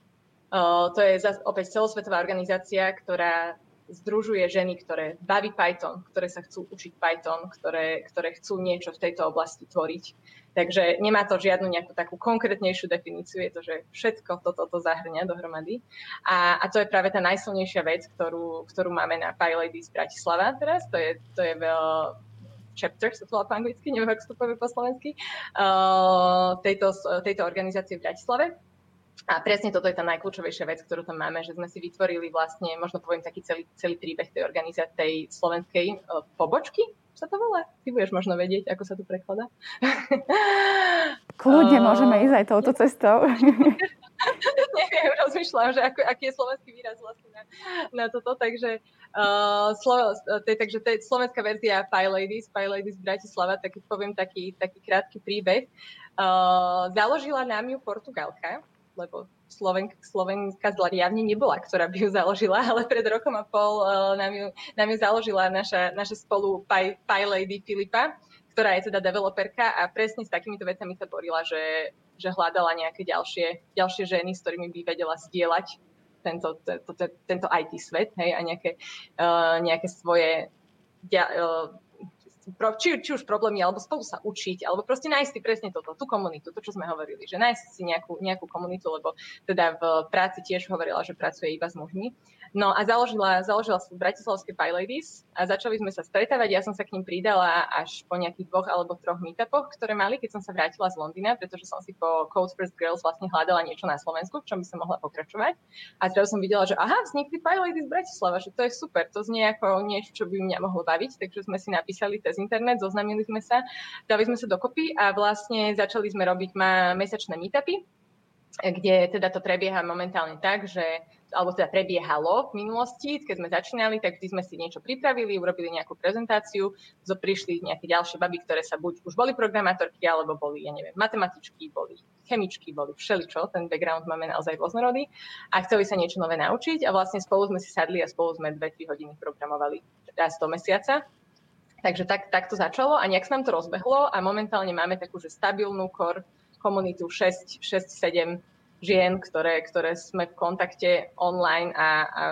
S2: Uh, to je zase opäť celosvetová organizácia, ktorá združuje ženy, ktoré baví Python, ktoré sa chcú učiť Python, ktoré, ktoré chcú niečo v tejto oblasti tvoriť. Takže nemá to žiadnu nejakú takú konkrétnejšiu definíciu, je to, že všetko toto to zahrňa dohromady. A, a to je práve tá najsilnejšia vec, ktorú, ktorú máme na PyLadies Bratislava teraz. To je, to je veľ, chapter, sa to po anglicky, neviem, ako to povie po slovensky, uh, tejto, tejto organizácie v Bratislave. A presne toto je tá najkľúčovejšia vec, ktorú tam máme, že sme si vytvorili vlastne, možno poviem taký celý, celý príbeh tej organizácie, tej slovenskej uh, pobočky, sa to volá? Ty budeš možno vedieť, ako sa to prekladá.
S1: Kľudne uh, môžeme ísť aj touto cestou.
S2: Neviem, rozmýšľam, že ako, aký je slovenský výraz vlastne na, na toto, takže, uh, slo, tej, takže tej slovenská verzia Pie Ladies, Pie Ladies Bratislava, tak poviem taký, taký krátky príbeh. Uh, založila nám ju Portugalka, lebo Slovenka, Slovenka zjavne nebola, ktorá by ju založila, ale pred rokom a pol uh, nám, ju, nám ju založila naša, naša spolu Pie, Lady Filipa, ktorá je teda developerka a presne s takýmito vecami sa borila, že, že hľadala nejaké ďalšie, ďalšie ženy, s ktorými by vedela zdieľať tento, tento, tento IT svet hej, a nejaké, uh, nejaké svoje uh, či, či už problémy, alebo spolu sa učiť, alebo proste nájsť si presne toto, tú komunitu, to, čo sme hovorili, že nájsť si nejakú, nejakú komunitu, lebo teda v práci tiež hovorila, že pracuje iba s mužmi. No a založila, založila Bratislavské Pie Ladies a začali sme sa stretávať. Ja som sa k ním pridala až po nejakých dvoch alebo troch meetupoch, ktoré mali, keď som sa vrátila z Londýna, pretože som si po Code First Girls vlastne hľadala niečo na Slovensku, v čom by som mohla pokračovať. A teraz som videla, že aha, vznikli Pie Ladies Bratislava, že to je super, to znie ako niečo, čo by mňa mohlo baviť, takže sme si napísali cez internet, zoznamili sme sa, dali sme sa dokopy a vlastne začali sme robiť ma mesačné meetupy, kde teda to prebieha momentálne tak, že alebo teda prebiehalo v minulosti, keď sme začínali, tak vždy sme si niečo pripravili, urobili nejakú prezentáciu, zo prišli nejaké ďalšie baby, ktoré sa buď už boli programátorky, alebo boli, ja neviem, matematičky, boli chemičky, boli všeličo, ten background máme naozaj rôznorodý. A chceli sa niečo nové naučiť a vlastne spolu sme si sadli a spolu sme 2-3 hodiny programovali raz do mesiaca. Takže tak, tak to začalo a nejak sa nám to rozbehlo a momentálne máme takú, že stabilnú core komunitu 6-7 žien, ktoré, ktoré sme v kontakte online a, a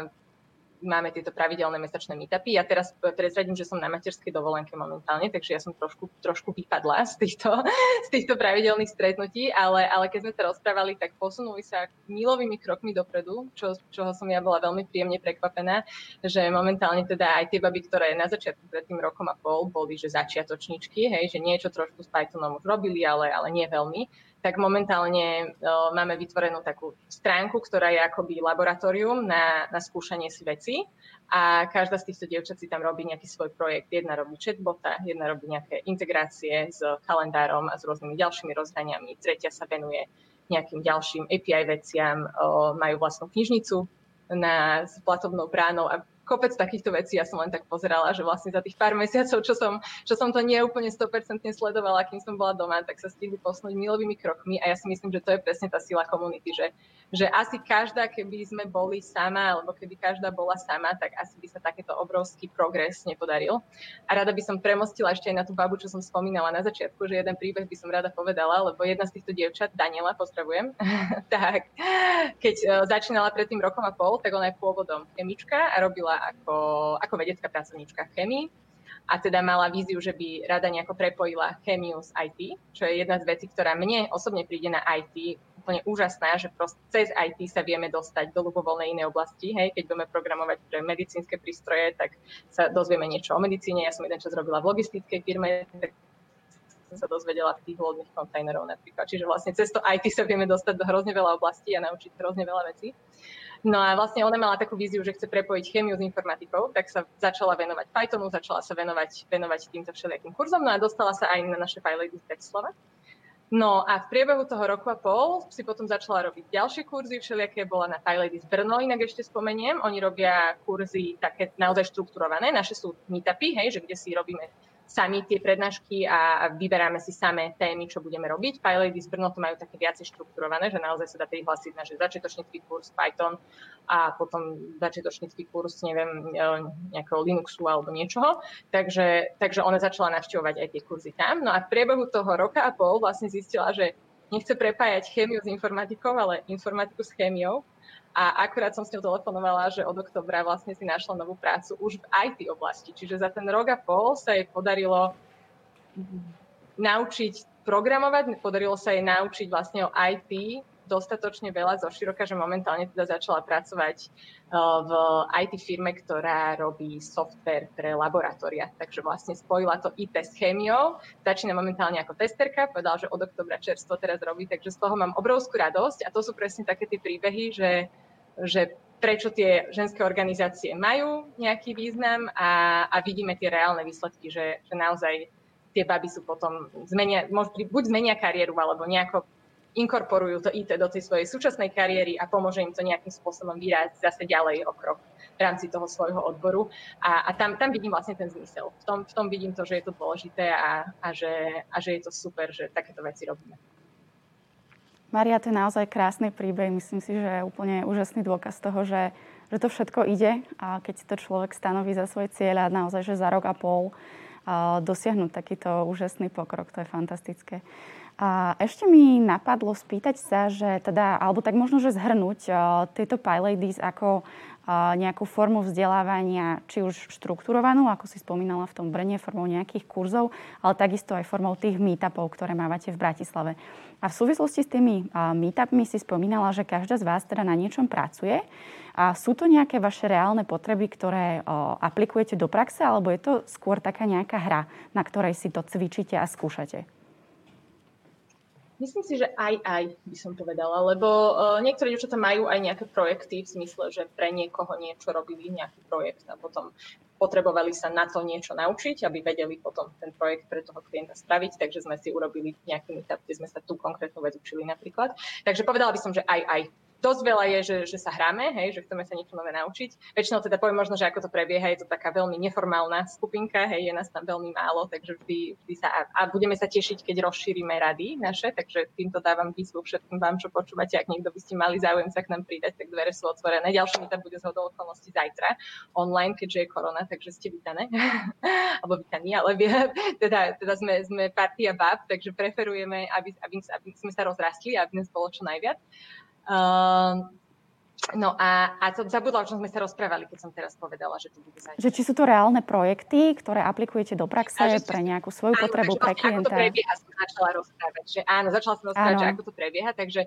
S2: máme tieto pravidelné mesačné meetupy. Ja teraz prezradím, že som na materskej dovolenke momentálne, takže ja som trošku, trošku vypadla z týchto, z týchto pravidelných stretnutí, ale, ale keď sme sa rozprávali, tak posunuli sa milovými krokmi dopredu, čo, čoho som ja bola veľmi príjemne prekvapená, že momentálne teda aj tie baby, ktoré na začiatku pred tým rokom a pol boli, že začiatočničky, hej, že niečo trošku s Pythonom už robili, ale, ale nie veľmi, tak momentálne uh, máme vytvorenú takú stránku, ktorá je akoby laboratórium na, na skúšanie si veci a každá z týchto dievčat si tam robí nejaký svoj projekt. Jedna robí chatbota, jedna robí nejaké integrácie s kalendárom a s rôznymi ďalšími rozhraniami, tretia sa venuje nejakým ďalším API veciam, uh, majú vlastnú knižnicu na, s platobnou bránou a kopec takýchto vecí. Ja som len tak pozerala, že vlastne za tých pár mesiacov, čo som, čo som to neúplne 100% sledovala, kým som bola doma, tak sa stihli posnúť milovými krokmi a ja si myslím, že to je presne tá sila komunity, že, že asi každá, keby sme boli sama, alebo keby každá bola sama, tak asi by sa takéto obrovský progres nepodaril. A rada by som premostila ešte aj na tú babu, čo som spomínala na začiatku, že jeden príbeh by som rada povedala, lebo jedna z týchto dievčat, Daniela, pozdravujem, tak keď e, začínala pred tým rokom a pol, tak ona je pôvodom chemička a robila ako, ako vedecká pracovníčka chemii a teda mala víziu, že by rada nejako prepojila chemiu s IT, čo je jedna z vecí, ktorá mne osobne príde na IT úplne úžasná, že proste cez IT sa vieme dostať do ľubovoľnej inej oblasti. Hej, keď budeme programovať pre medicínske prístroje, tak sa dozvieme niečo o medicíne. Ja som jeden čas robila v logistickej firme, tak som sa dozvedela v tých lodných kontajnerov napríklad. Čiže vlastne cez to IT sa vieme dostať do hrozne veľa oblastí a naučiť hrozne veľa vecí. No a vlastne ona mala takú víziu, že chce prepojiť chemiu s informatikou, tak sa začala venovať Pythonu, začala sa venovať, venovať týmto všelijakým kurzom, no a dostala sa aj na naše z Bratislava. No a v priebehu toho roku a pol si potom začala robiť ďalšie kurzy, všelijaké bola na z Brno, inak ešte spomeniem. Oni robia kurzy také naozaj štrukturované, naše sú meetupy, hej, že kde si robíme sami tie prednášky a vyberáme si samé témy, čo budeme robiť. Pilot z Brno to majú také viacej štrukturované, že naozaj sa dá prihlásiť na že začiatočnícky kurz Python a potom začiatočnícky kurz, neviem, e, nejakého Linuxu alebo niečoho. Takže, takže ona začala navštevovať aj tie kurzy tam. No a v priebehu toho roka a pol vlastne zistila, že nechce prepájať chémiu s informatikou, ale informatiku s chémiou a akurát som s ňou telefonovala, že od oktobra vlastne si našla novú prácu už v IT oblasti. Čiže za ten rok a pol sa jej podarilo naučiť programovať, podarilo sa jej naučiť vlastne o IT dostatočne veľa zo široka, že momentálne teda začala pracovať uh, v IT firme, ktorá robí software pre laboratória. Takže vlastne spojila to IT s chémiou, začína momentálne ako testerka, povedala, že od oktobra čerstvo teraz robí, takže z toho mám obrovskú radosť a to sú presne také tie príbehy, že že prečo tie ženské organizácie majú nejaký význam a, a vidíme tie reálne výsledky, že, že naozaj tie baby sú potom, zmenia, buď zmenia kariéru, alebo nejako inkorporujú to IT do tej svojej súčasnej kariéry a pomôže im to nejakým spôsobom vyrásť zase ďalej o krok v rámci toho svojho odboru. A, a tam, tam vidím vlastne ten zmysel. V tom, v tom vidím to, že je to dôležité a, a, že, a že je to super, že takéto veci robíme.
S1: Maria, to je naozaj krásny príbeh. Myslím si, že je úplne úžasný dôkaz toho, že, že to všetko ide a keď si to človek stanoví za svoj cieľ a naozaj, že za rok a pol a dosiahnuť takýto úžasný pokrok, to je fantastické. A ešte mi napadlo spýtať sa, že teda, alebo tak možno, že zhrnúť tieto PyLadies ako nejakú formu vzdelávania, či už štrukturovanú, ako si spomínala v tom Brne, formou nejakých kurzov, ale takisto aj formou tých meetupov, ktoré mávate v Bratislave. A v súvislosti s tými meetupmi si spomínala, že každá z vás teda na niečom pracuje. A sú to nejaké vaše reálne potreby, ktoré aplikujete do praxe, alebo je to skôr taká nejaká hra, na ktorej si to cvičíte a skúšate?
S2: Myslím si, že aj aj by som povedala, lebo uh, niektoré dievčatá majú aj nejaké projekty v zmysle, že pre niekoho niečo robili, nejaký projekt a potom potrebovali sa na to niečo naučiť, aby vedeli potom ten projekt pre toho klienta spraviť, takže sme si urobili nejaký meetup, kde sme sa tú konkrétnu vec učili napríklad. Takže povedala by som, že aj aj dosť veľa je, že, že sa hráme, hej, že chceme sa niečo nové naučiť. Väčšinou teda poviem možno, že ako to prebieha, je to taká veľmi neformálna skupinka, hej, je nás tam veľmi málo, takže vždy, vždy sa, a, a budeme sa tešiť, keď rozšírime rady naše, takže týmto dávam výzvu všetkým vám, čo počúvate, ak niekto by ste mali záujem sa k nám pridať, tak dvere sú otvorené. Ďalší mi tam bude zhodou okolností zajtra online, keďže je korona, takže ste vítané, alebo vítaní, ale teda, teda sme, sme partia bab, takže preferujeme, aby, aby, aby sme sa rozrastli, aby nás bolo čo najviac. Uh, No a, a to zabudla, o čom sme sa rozprávali, keď som teraz povedala, že to bude zajtra.
S1: Že či sú to reálne projekty, ktoré aplikujete do praxe a, pre nejakú svoju áno, potrebu, pre klienta?
S2: Ako to prebieha, som začala rozprávať. Že áno, začala som rozprávať, áno. že ako to prebieha, takže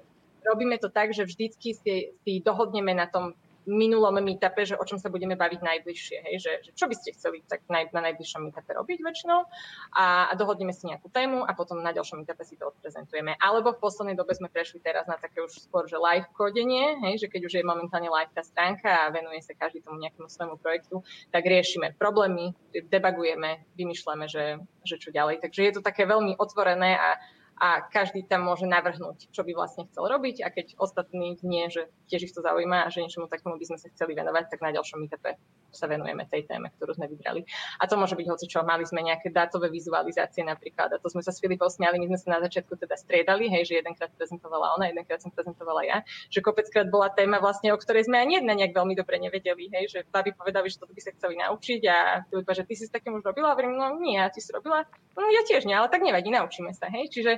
S2: robíme to tak, že vždycky si, si dohodneme na tom minulom meetupe, že o čom sa budeme baviť najbližšie, hej, že, že čo by ste chceli tak naj, na najbližšom meetupe robiť väčšinou a, a dohodneme si nejakú tému a potom na ďalšom meetupe si to odprezentujeme. Alebo v poslednej dobe sme prešli teraz na také už skôr, že live kodenie, hej, že keď už je momentálne live tá stránka a venuje sa každý tomu nejakému svojmu projektu, tak riešime problémy, debagujeme, vymýšľame, že, že čo ďalej. Takže je to také veľmi otvorené a a každý tam môže navrhnúť, čo by vlastne chcel robiť a keď ostatní nie, že tiež ich to zaujíma a že niečomu takému by sme sa chceli venovať, tak na ďalšom meetupe sa venujeme tej téme, ktorú sme vybrali. A to môže byť hoci čo. Mali sme nejaké dátové vizualizácie napríklad a to sme sa s Filipou smiali, my sme sa na začiatku teda striedali, hej, že jedenkrát prezentovala ona, jedenkrát som prezentovala ja, že kopeckrát bola téma vlastne, o ktorej sme ani jedna nejak veľmi dobre nevedeli, hej, že babi povedali, že toto by sa chceli naučiť a Filipa, že ty si s takým už robila, a hovorím, no nie, ja ty si robila, no ja tiež nie, ale tak nevadí, naučíme sa, hej, čiže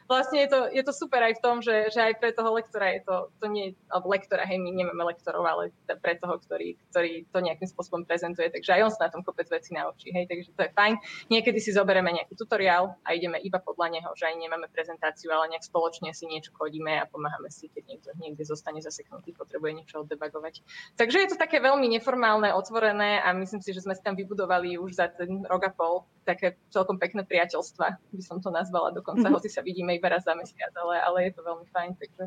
S2: vlastne je to, je to super aj v tom, že, že aj pre toho lektora je to, to nie, alebo lektora, hej, my nemáme lektorov, ale pre toho, ktorý, ktorý to nejakým spôsobom prezentuje, takže aj on sa na tom kopec veci naučí, hej, takže to je fajn. Niekedy si zoberieme nejaký tutoriál a ideme iba podľa neho, že aj nemáme prezentáciu, ale nejak spoločne si niečo kodíme a pomáhame si, keď niekto niekde zostane zaseknutý, potrebuje niečo oddebagovať. Takže je to také veľmi neformálne, otvorené a myslím si, že sme si tam vybudovali už za ten rok a pol také celkom pekné priateľstva, by som to nazvala dokonca, mm-hmm. hoci sa vidíme iba raz za mesiac, ale, ale je to veľmi fajn, takže,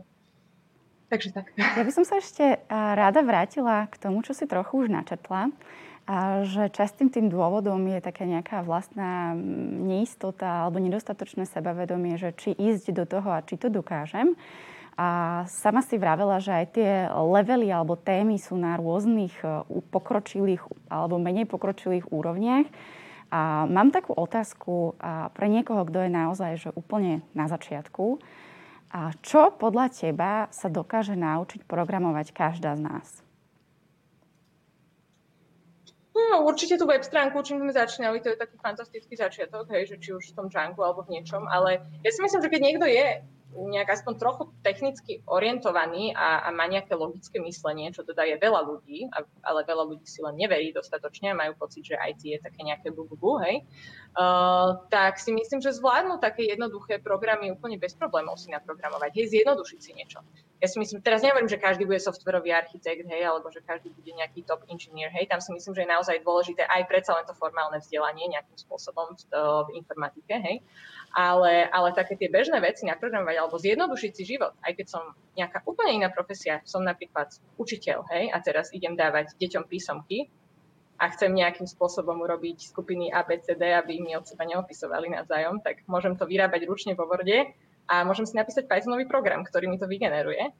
S2: takže tak.
S1: Ja by som sa ešte rada vrátila k tomu, čo si trochu už načetla. A že častým tým dôvodom je taká nejaká vlastná neistota alebo nedostatočné sebavedomie, že či ísť do toho a či to dokážem. A sama si vravela, že aj tie levely alebo témy sú na rôznych e, pokročilých alebo menej pokročilých úrovniach. A mám takú otázku pre niekoho, kto je naozaj že úplne na začiatku. A čo podľa teba sa dokáže naučiť programovať každá z nás?
S2: No, určite tú web stránku, čím sme začínali, to je taký fantastický začiatok, hej, že či už v tom Django alebo v niečom, ale ja si myslím, že keď niekto je nejak aspoň trochu technicky orientovaný a, a má nejaké logické myslenie, čo teda je veľa ľudí, ale veľa ľudí si len neverí dostatočne a majú pocit, že IT je také nejaké bu, hej, uh, tak si myslím, že zvládnu také jednoduché programy úplne bez problémov si naprogramovať, hej, zjednodušiť si niečo. Ja si myslím, teraz nehovorím, že každý bude softverový architekt, hej, alebo že každý bude nejaký top inžinier, hej, tam si myslím, že je naozaj dôležité aj predsa len to formálne vzdelanie nejakým spôsobom v, v informatike, hej, ale, ale také tie bežné veci naprogramovať alebo zjednodušiť si život, aj keď som nejaká úplne iná profesia, som napríklad učiteľ, hej, a teraz idem dávať deťom písomky a chcem nejakým spôsobom urobiť skupiny ABCD, aby mi od seba neopisovali navzájom, tak môžem to vyrábať ručne vo Worde a môžem si napísať Pythonový program, ktorý mi to vygeneruje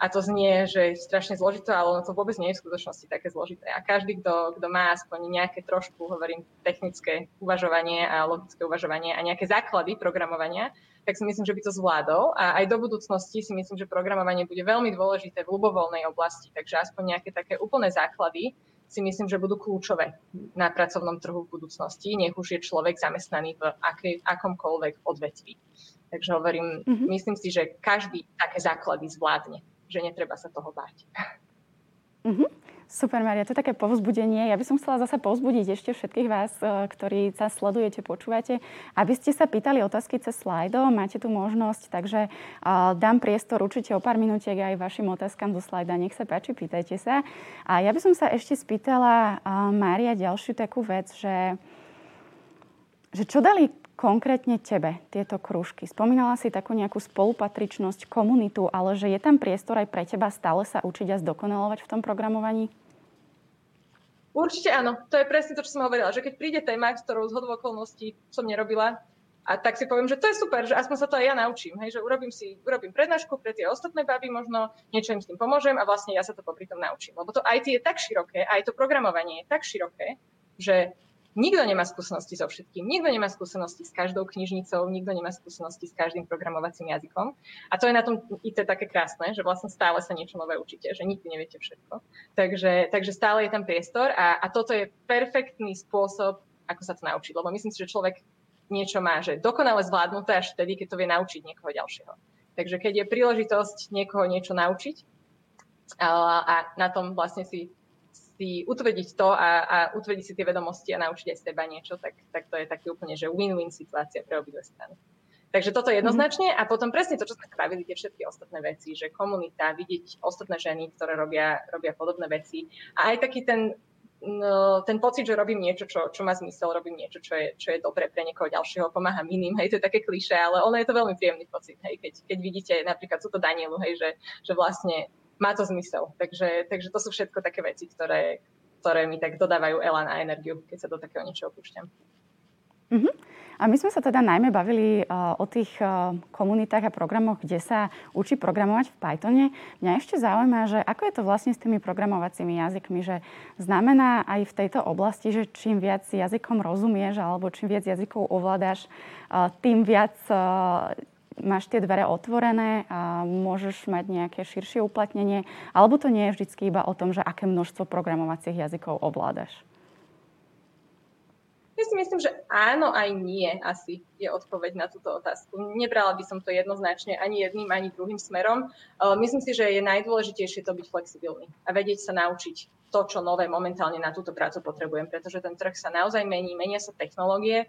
S2: a to znie, že je strašne zložité, ale ono to vôbec nie je v skutočnosti také zložité. A každý, kto, kto má aspoň nejaké trošku, hovorím, technické uvažovanie a logické uvažovanie a nejaké základy programovania, tak si myslím, že by to zvládol. A aj do budúcnosti si myslím, že programovanie bude veľmi dôležité v ľubovoľnej oblasti. Takže aspoň nejaké také úplné základy si myslím, že budú kľúčové na pracovnom trhu v budúcnosti, nech už je človek zamestnaný v akej, akomkoľvek odvetví. Takže hovorím, mm-hmm. myslím si, že každý také základy zvládne, že netreba sa toho báť.
S1: Mm-hmm. Super, Maria, to je také povzbudenie. Ja by som chcela zase povzbudiť ešte všetkých vás, e, ktorí sa sledujete, počúvate, aby ste sa pýtali otázky cez slajdo. Máte tu možnosť, takže uh, dám priestor určite o pár minútiek aj vašim otázkam do slajda. Nech sa páči, pýtajte sa. A ja by som sa ešte spýtala, uh, Mária, ďalšiu takú vec, že, že čo dali konkrétne tebe tieto krúžky? Spomínala si takú nejakú spolupatričnosť, komunitu, ale že je tam priestor aj pre teba stále sa učiť a zdokonalovať v tom programovaní?
S2: Určite áno. To je presne to, čo som hovorila, že keď príde téma, s ktorou z okolností som nerobila, a tak si poviem, že to je super, že aspoň sa to aj ja naučím, hej, že urobím si urobím prednášku pre tie ostatné baby, možno niečo im s tým pomôžem a vlastne ja sa to popri tom naučím. Lebo to IT je tak široké, aj to programovanie je tak široké, že Nikto nemá skúsenosti so všetkým, nikto nemá skúsenosti s každou knižnicou, nikto nemá skúsenosti s každým programovacím jazykom. A to je na tom IT také krásne, že vlastne stále sa niečo nové učíte, že nikdy neviete všetko. Takže, takže stále je tam priestor a, a toto je perfektný spôsob, ako sa to naučiť. Lebo myslím si, že človek niečo má, že dokonale zvládnuté až vtedy, keď to vie naučiť niekoho ďalšieho. Takže keď je príležitosť niekoho niečo naučiť a, a na tom vlastne si si utvrdiť to a, a utvrdiť si tie vedomosti a naučiť aj z teba niečo, tak, tak to je taký úplne, že win-win situácia pre obidve strany. Takže toto jednoznačne a potom presne to, čo sme spravili, tie všetky ostatné veci, že komunita, vidieť ostatné ženy, ktoré robia, robia podobné veci a aj taký ten, no, ten pocit, že robím niečo, čo, čo má zmysel, robím niečo, čo je, čo je dobre pre niekoho ďalšieho, pomáham iným, hej, to je také kliše, ale ono je to veľmi príjemný pocit, hej, keď, keď vidíte napríklad túto Danielu, hej, že, že vlastne má to zmysel. Takže, takže to sú všetko také veci, ktoré, ktoré mi tak dodávajú elán a energiu, keď sa do takého niečoho púšťam.
S1: Uh-huh. A my sme sa teda najmä bavili uh, o tých uh, komunitách a programoch, kde sa učí programovať v Pythone. Mňa ešte zaujíma, že ako je to vlastne s tými programovacími jazykmi, že znamená aj v tejto oblasti, že čím viac jazykom rozumieš alebo čím viac jazykov ovládaš, uh, tým viac máš tie dvere otvorené a môžeš mať nejaké širšie uplatnenie, alebo to nie je vždy iba o tom, že aké množstvo programovacích jazykov ovládaš?
S2: Ja si myslím, že áno aj nie asi je odpoveď na túto otázku. Nebrala by som to jednoznačne ani jedným, ani druhým smerom. Myslím si, že je najdôležitejšie to byť flexibilný a vedieť sa naučiť to, čo nové momentálne na túto prácu potrebujem, pretože ten trh sa naozaj mení, menia sa technológie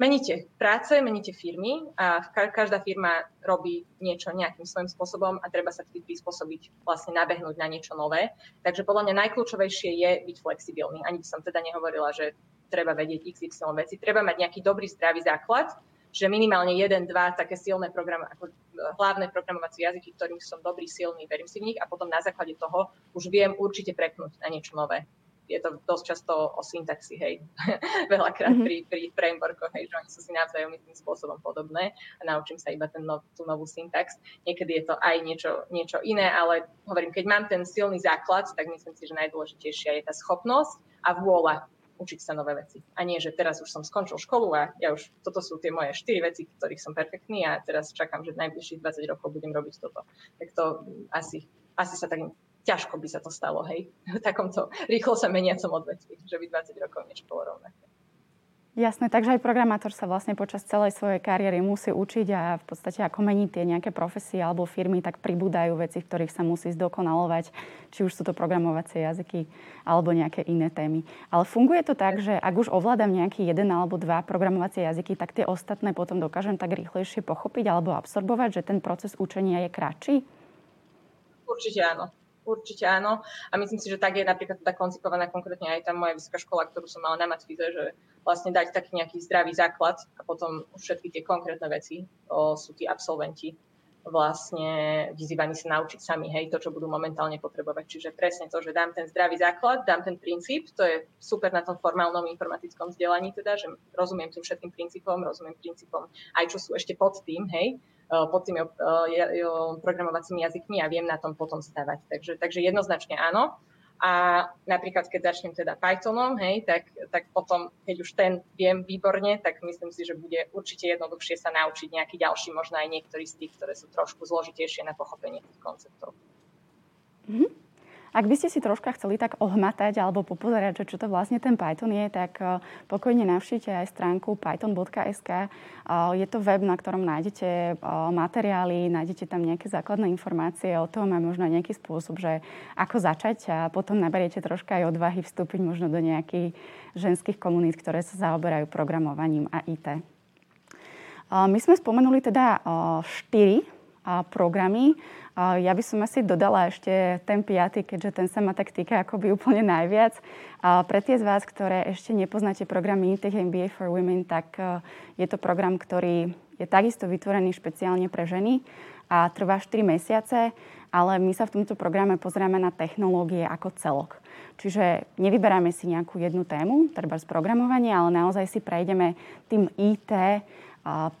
S2: meníte práce, meníte firmy a každá firma robí niečo nejakým svojím spôsobom a treba sa vtedy prispôsobiť, vlastne nabehnúť na niečo nové. Takže podľa mňa najkľúčovejšie je byť flexibilný. Ani by som teda nehovorila, že treba vedieť XY veci. Treba mať nejaký dobrý, zdravý základ, že minimálne jeden, dva také silné program, ako e, hlavné programovacie jazyky, ktorým som dobrý, silný, verím si v nich a potom na základe toho už viem určite prepnúť na niečo nové je to dosť často o syntaxi, hej. Veľakrát mm-hmm. pri, pri frameworkoch, hej, že oni sú si navzájom tým spôsobom podobné a naučím sa iba ten no, tú novú syntax. Niekedy je to aj niečo, niečo iné, ale hovorím, keď mám ten silný základ, tak myslím si, že najdôležitejšia je tá schopnosť a vôľa učiť sa nové veci. A nie, že teraz už som skončil školu a ja už, toto sú tie moje štyri veci, ktorých som perfektný a teraz čakám, že najbližších 20 rokov budem robiť toto. Tak to asi, asi sa tak ťažko by sa to stalo, hej, v takomto rýchlo sa meniacom odvetví, že by 20 rokov niečo bolo rovnaké.
S1: Jasné, takže aj programátor sa vlastne počas celej svojej kariéry musí učiť a v podstate ako mení tie nejaké profesie alebo firmy, tak pribúdajú veci, v ktorých sa musí zdokonalovať, či už sú to programovacie jazyky alebo nejaké iné témy. Ale funguje to tak, že ak už ovládam nejaký jeden alebo dva programovacie jazyky, tak tie ostatné potom dokážem tak rýchlejšie pochopiť alebo absorbovať, že ten proces učenia je kratší?
S2: Určite áno. Určite áno. A myslím si, že tak je napríklad teda koncipovaná konkrétne aj tá moja vysoká škola, ktorú som mala na matfize, že vlastne dať taký nejaký zdravý základ a potom všetky tie konkrétne veci o, sú tí absolventi vlastne vyzývaní sa naučiť sami, hej, to, čo budú momentálne potrebovať. Čiže presne to, že dám ten zdravý základ, dám ten princíp, to je super na tom formálnom informatickom vzdelaní, teda, že rozumiem tým všetkým princípom, rozumiem princípom aj čo sú ešte pod tým, hej, Eh, pod tými eh, programovacími jazykmi a viem na tom potom stavať. Takže, takže jednoznačne áno. A napríklad, keď začnem teda Pythonom, hej, tak, tak potom, keď už ten viem výborne, tak myslím si, že bude určite jednoduchšie sa naučiť nejaký ďalší, možno aj niektorý z tých, ktoré sú trošku zložitejšie na pochopenie tých konceptov.
S1: Mm-hmm. Ak by ste si troška chceli tak ohmatať alebo popozerať, čo to vlastne ten Python je, tak e, pokojne navštívte aj stránku python.sk. E, je to web, na ktorom nájdete e, materiály, nájdete tam nejaké základné informácie o tom a možno nejaký spôsob, že ako začať a potom naberiete troška aj odvahy vstúpiť možno do nejakých ženských komunít, ktoré sa zaoberajú programovaním a IT. My sme spomenuli teda štyri programy. Ja by som asi dodala ešte ten piaty, keďže ten sa ma tak týka akoby úplne najviac. Pre tie z vás, ktoré ešte nepoznáte program Minitech MBA for Women, tak e, je to program, ktorý je takisto vytvorený špeciálne pre ženy a trvá 4 mesiace, ale my sa v tomto programe pozrieme na technológie ako celok. Čiže nevyberáme si nejakú jednu tému, treba z programovania, ale naozaj si prejdeme tým IT,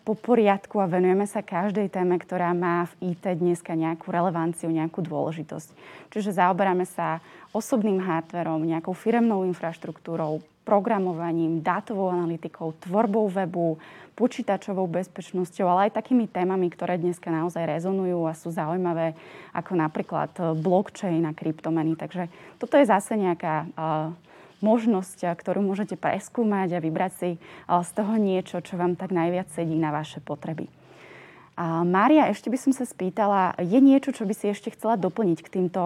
S1: po poriadku a venujeme sa každej téme, ktorá má v IT dneska nejakú relevanciu, nejakú dôležitosť. Čiže zaoberáme sa osobným hardverom, nejakou firemnou infraštruktúrou, programovaním, dátovou analytikou, tvorbou webu, počítačovou bezpečnosťou, ale aj takými témami, ktoré dneska naozaj rezonujú a sú zaujímavé, ako napríklad blockchain a kryptomeny. Takže toto je zase nejaká uh, možnosť, ktorú môžete preskúmať a vybrať si z toho niečo, čo vám tak najviac sedí na vaše potreby. A Mária, ešte by som sa spýtala, je niečo, čo by si ešte chcela doplniť k týmto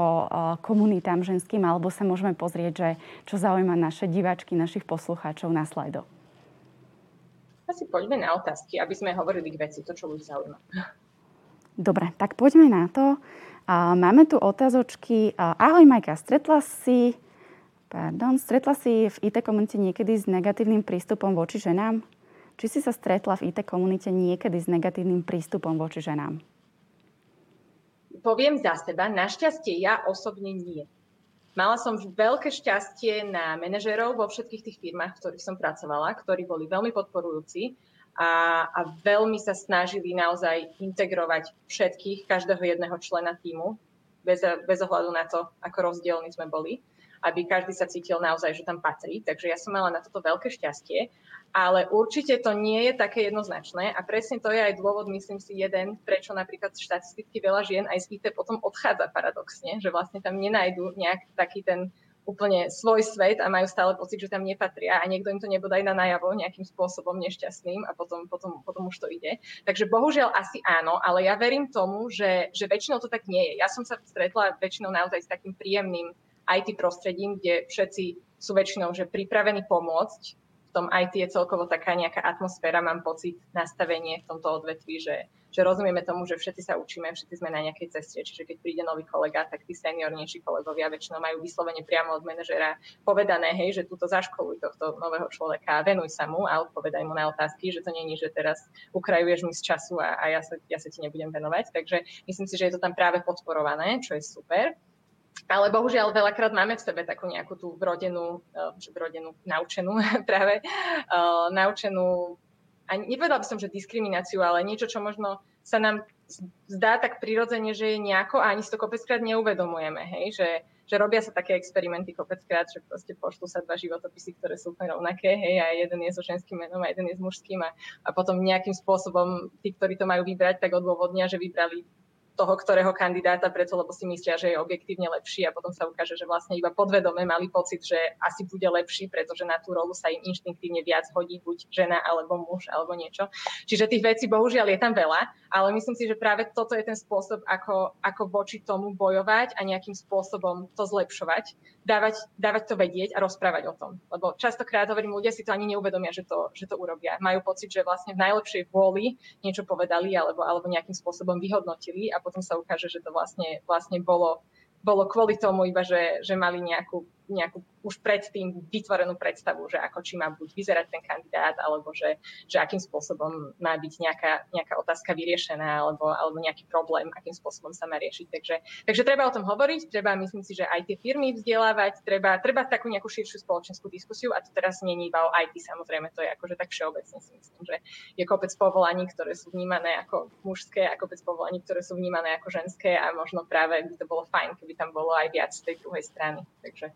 S1: komunitám ženským, alebo sa môžeme pozrieť, že čo zaujíma naše diváčky, našich poslucháčov na slajdo?
S2: Asi poďme na otázky, aby sme hovorili k veci, to, čo ľudí zaujíma.
S1: Dobre, tak poďme na to. Máme tu otázočky. Ahoj Majka, stretla si Pardon, stretla si v IT komunite niekedy s negatívnym prístupom voči ženám? Či si sa stretla v IT komunite niekedy s negatívnym prístupom voči ženám?
S2: Poviem za seba, našťastie ja osobne nie. Mala som veľké šťastie na manažerov vo všetkých tých firmách, v ktorých som pracovala, ktorí boli veľmi podporujúci a, a veľmi sa snažili naozaj integrovať všetkých, každého jedného člena týmu, bez, bez ohľadu na to, ako rozdielni sme boli aby každý sa cítil naozaj, že tam patrí. Takže ja som mala na toto veľké šťastie. Ale určite to nie je také jednoznačné a presne to je aj dôvod, myslím si, jeden, prečo napríklad štatisticky veľa žien aj z IT potom odchádza paradoxne, že vlastne tam nenajdu nejak taký ten úplne svoj svet a majú stále pocit, že tam nepatria a niekto im to nebodaj na najavo nejakým spôsobom nešťastným a potom, potom, potom už to ide. Takže bohužiaľ asi áno, ale ja verím tomu, že, že väčšinou to tak nie je. Ja som sa stretla väčšinou naozaj s takým príjemným IT prostredím, kde všetci sú väčšinou že pripravení pomôcť. V tom IT je celkovo taká nejaká atmosféra, mám pocit, nastavenie v tomto odvetví, že, že rozumieme tomu, že všetci sa učíme, všetci sme na nejakej ceste, čiže keď príde nový kolega, tak tí seniornejší kolegovia väčšinou majú vyslovene priamo od manažera povedané, hej, že túto zaškoluj tohto nového človeka, venuj sa mu a odpovedaj mu na otázky, že to není, že teraz ukrajuješ mi z času a, a ja, sa, ja sa ti nebudem venovať. Takže myslím si, že je to tam práve podporované, čo je super. Ale bohužiaľ veľakrát máme v sebe takú nejakú tú vrodenú, eh, vrodenú naučenú práve, uh, naučenú, a nepovedala by som, že diskrimináciu, ale niečo, čo možno sa nám zdá tak prirodzene, že je nejako a ani si to kopeckrát neuvedomujeme, hej, že, že robia sa také experimenty kopeckrát, že proste pošlú sa dva životopisy, ktoré sú úplne rovnaké, hej, a jeden je so ženským menom a jeden je s mužským a, a potom nejakým spôsobom tí, ktorí to majú vybrať, tak odôvodnia, že vybrali toho, ktorého kandidáta, preto lebo si myslia, že je objektívne lepší a potom sa ukáže, že vlastne iba podvedome mali pocit, že asi bude lepší, pretože na tú rolu sa im inštinktívne viac hodí buď žena alebo muž alebo niečo. Čiže tých vecí bohužiaľ je tam veľa, ale myslím si, že práve toto je ten spôsob, ako, ako voči tomu bojovať a nejakým spôsobom to zlepšovať, dávať, dávať to vedieť a rozprávať o tom. Lebo častokrát hovorím, ľudia si to ani neuvedomia, že to, že to urobia. Majú pocit, že vlastne v najlepšej vôli niečo povedali alebo, alebo nejakým spôsobom vyhodnotili a potom sa ukáže, že to vlastne, vlastne bolo, bolo kvôli tomu iba, že, že mali nejakú nejakú už predtým vytvorenú predstavu, že ako či má buď vyzerať ten kandidát, alebo že, že akým spôsobom má byť nejaká, nejaká otázka vyriešená, alebo, alebo nejaký problém, akým spôsobom sa má riešiť. Takže, takže treba o tom hovoriť, treba, myslím si, že aj tie firmy vzdelávať, treba, treba takú nejakú širšiu spoločenskú diskusiu a to teraz nie je iba o IT, samozrejme, to je akože tak všeobecne si myslím, že je kopec povolaní, ktoré sú vnímané ako mužské a kopec povolaní, ktoré sú vnímané ako ženské a možno práve by to bolo fajn, keby tam bolo aj viac z tej druhej strany. Takže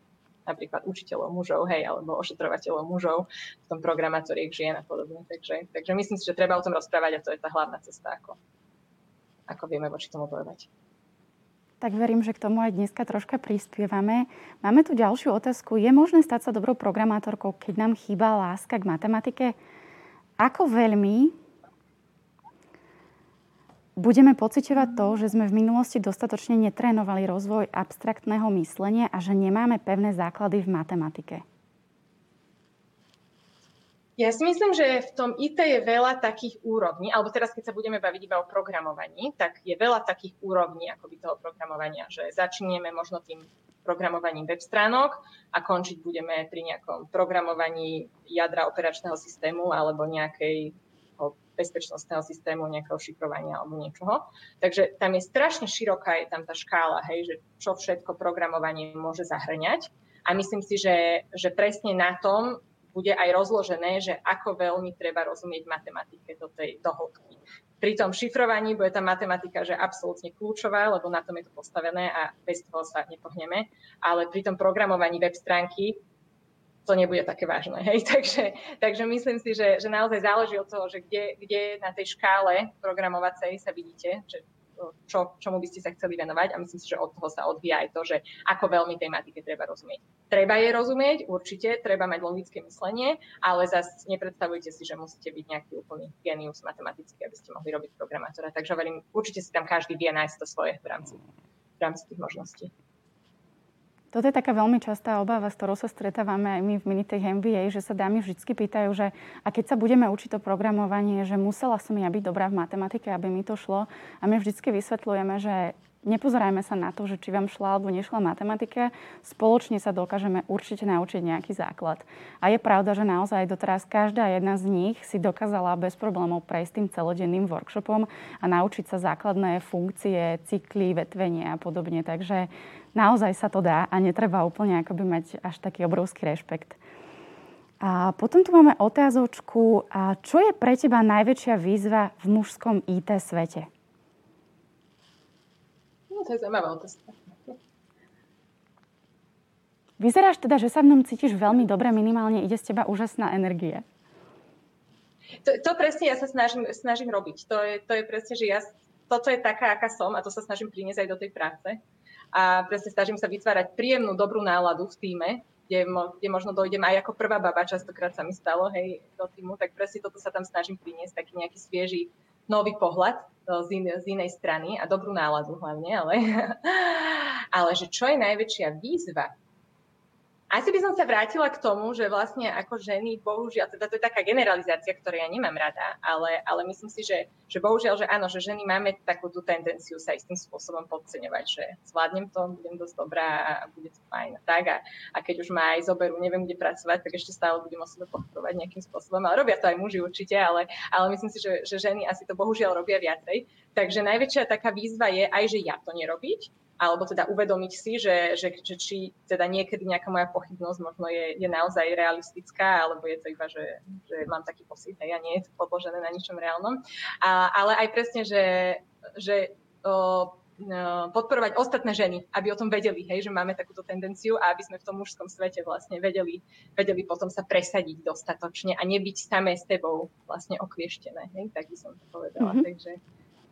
S2: napríklad učiteľov mužov, hej, alebo ošetrovateľov mužov, v tom programátoriek žien a podobne. Takže, takže myslím si, že treba o tom rozprávať a to je tá hlavná cesta, ako, ako vieme voči tomu bojovať.
S1: Tak verím, že k tomu aj dneska troška prispievame. Máme tu ďalšiu otázku. Je možné stať sa dobrou programátorkou, keď nám chýba láska k matematike? Ako veľmi budeme pociťovať to, že sme v minulosti dostatočne netrénovali rozvoj abstraktného myslenia a že nemáme pevné základy v matematike?
S2: Ja si myslím, že v tom IT je veľa takých úrovní, alebo teraz keď sa budeme baviť iba o programovaní, tak je veľa takých úrovní akoby toho programovania, že začneme možno tým programovaním web stránok a končiť budeme pri nejakom programovaní jadra operačného systému alebo nejakej bezpečnostného systému, nejakého šifrovania alebo niečoho. Takže tam je strašne široká, je tam tá škála, hej, že čo všetko programovanie môže zahrňať. A myslím si, že, že presne na tom bude aj rozložené, že ako veľmi treba rozumieť matematike do tej dohodky. Pri tom šifrovaní bude tá matematika že absolútne kľúčová, lebo na tom je to postavené a bez toho sa nepohneme. Ale pri tom programovaní web stránky to nebude také vážne. Hej? Takže, takže myslím si, že, že naozaj záleží od toho, že kde, kde na tej škále programovacej sa vidíte, že čo, čomu by ste sa chceli venovať a myslím si, že od toho sa odvíja aj to, že ako veľmi tej matike treba rozumieť. Treba je rozumieť, určite, treba mať logické myslenie, ale zase nepredstavujte si, že musíte byť nejaký úplný genius matematický, aby ste mohli robiť programátora. Takže hovorím, určite si tam každý vie nájsť to svoje v rámci, v rámci tých možností.
S1: Toto je taká veľmi častá obava, s ktorou sa stretávame aj my v Minitech MBA, že sa dámy vždy pýtajú, že a keď sa budeme učiť to programovanie, že musela som ja byť dobrá v matematike, aby mi to šlo. A my vždy vysvetľujeme, že nepozerajme sa na to, že či vám šla alebo nešla matematika, spoločne sa dokážeme určite naučiť nejaký základ. A je pravda, že naozaj doteraz každá jedna z nich si dokázala bez problémov prejsť tým celodenným workshopom a naučiť sa základné funkcie, cykly, vetvenie a podobne. Takže naozaj sa to dá a netreba úplne akoby mať až taký obrovský rešpekt. A potom tu máme otázočku, a čo je pre teba najväčšia výzva v mužskom IT svete?
S2: To je zaujímavá otázka.
S1: Vyzeráš teda, že sa ňom cítiš veľmi dobre, minimálne ide z teba úžasná energia.
S2: To, to presne ja sa snažím, snažím robiť. To je, to je presne, že ja, toto je taká, aká som a to sa snažím priniesť aj do tej práce a presne snažím sa vytvárať príjemnú, dobrú náladu v týme, kde, mo, kde možno dojdem aj ako prvá baba, častokrát sa mi stalo, hej, do týmu, tak presne toto sa tam snažím priniesť, taký nejaký svieži nový pohľad e, z, in, z inej strany a dobrú náladu hlavne, ale, ale že čo je najväčšia výzva asi by som sa vrátila k tomu, že vlastne ako ženy, bohužiaľ, teda to je taká generalizácia, ktorú ja nemám rada, ale, ale myslím si, že, že bohužiaľ, že áno, že ženy máme takú tú tendenciu sa istým spôsobom podceňovať, že zvládnem to, budem dosť dobrá a bude to fajn. Tak a, a keď už ma aj zoberú, neviem, kde pracovať, tak ešte stále budem o sebe pochopovať nejakým spôsobom. Ale robia to aj muži určite, ale, ale myslím si, že, že ženy asi to bohužiaľ robia viacej. Takže najväčšia taká výzva je aj, že ja to nerobiť, alebo teda uvedomiť si, že, že, že či teda niekedy nejaká moja pochybnosť možno je, je naozaj realistická, alebo je to iba, že, že mám taký pocit a nie je to podložené na ničom reálnom. A, ale aj presne, že, že o, podporovať ostatné ženy, aby o tom vedeli, hej, že máme takúto tendenciu a aby sme v tom mužskom svete vlastne vedeli, vedeli potom sa presadiť dostatočne a nebyť samé s tebou vlastne oklieštené, hej, tak by som to povedala. Mm-hmm. Takže,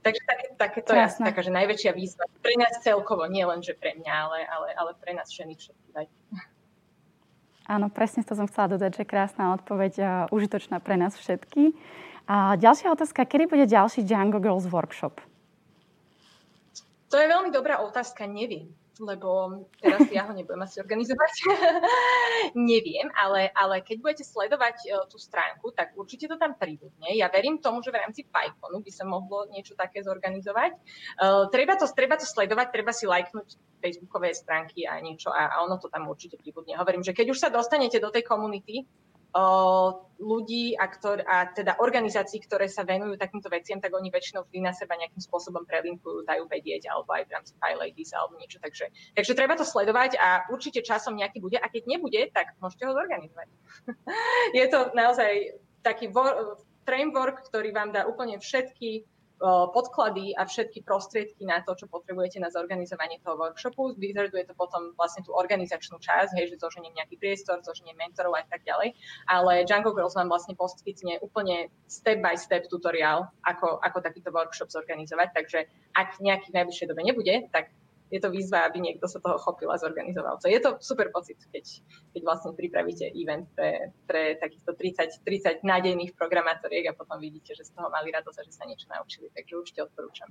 S2: Takže také, také to Krásne. je taká, že najväčšia výzva pre nás celkovo, nie len, že pre mňa, ale, ale, ale pre nás ženy všetky.
S1: Áno, presne to som chcela dodať, že krásna odpoveď, a užitočná pre nás všetky. A ďalšia otázka, kedy bude ďalší Django Girls Workshop?
S2: To je veľmi dobrá otázka, neviem lebo teraz ja ho nebudem asi organizovať. Neviem, ale, ale keď budete sledovať uh, tú stránku, tak určite to tam pribudne. Ja verím tomu, že v rámci PyConu by sa mohlo niečo také zorganizovať. Uh, treba, to, treba to sledovať, treba si lajknúť facebookové stránky a niečo a, a ono to tam určite pribudne. Hovorím, že keď už sa dostanete do tej komunity, ľudí a, ktor- a teda organizácií, ktoré sa venujú takýmto veciam, tak oni väčšinou vždy na seba nejakým spôsobom prelinkujú, dajú vedieť, alebo aj v rámci Ladies alebo niečo. Takže, takže treba to sledovať a určite časom nejaký bude. A keď nebude, tak môžete ho zorganizovať. Je to naozaj taký framework, ktorý vám dá úplne všetky podklady a všetky prostriedky na to, čo potrebujete na zorganizovanie toho workshopu. Vyžaduje to potom vlastne tú organizačnú časť, hej, že zoženiem nejaký priestor, zoženiem mentorov a tak ďalej. Ale Django Girls vám vlastne poskytne úplne step by step tutoriál, ako, ako takýto workshop zorganizovať. Takže ak nejaký v najbližšej dobe nebude, tak je to výzva, aby niekto sa toho chopil a zorganizoval. To je to super pocit, keď, keď vlastne pripravíte event pre, pre takýchto 30, 30 nádejných programátoriek a potom vidíte, že z toho mali radosť a že sa niečo naučili. Takže určite odporúčam.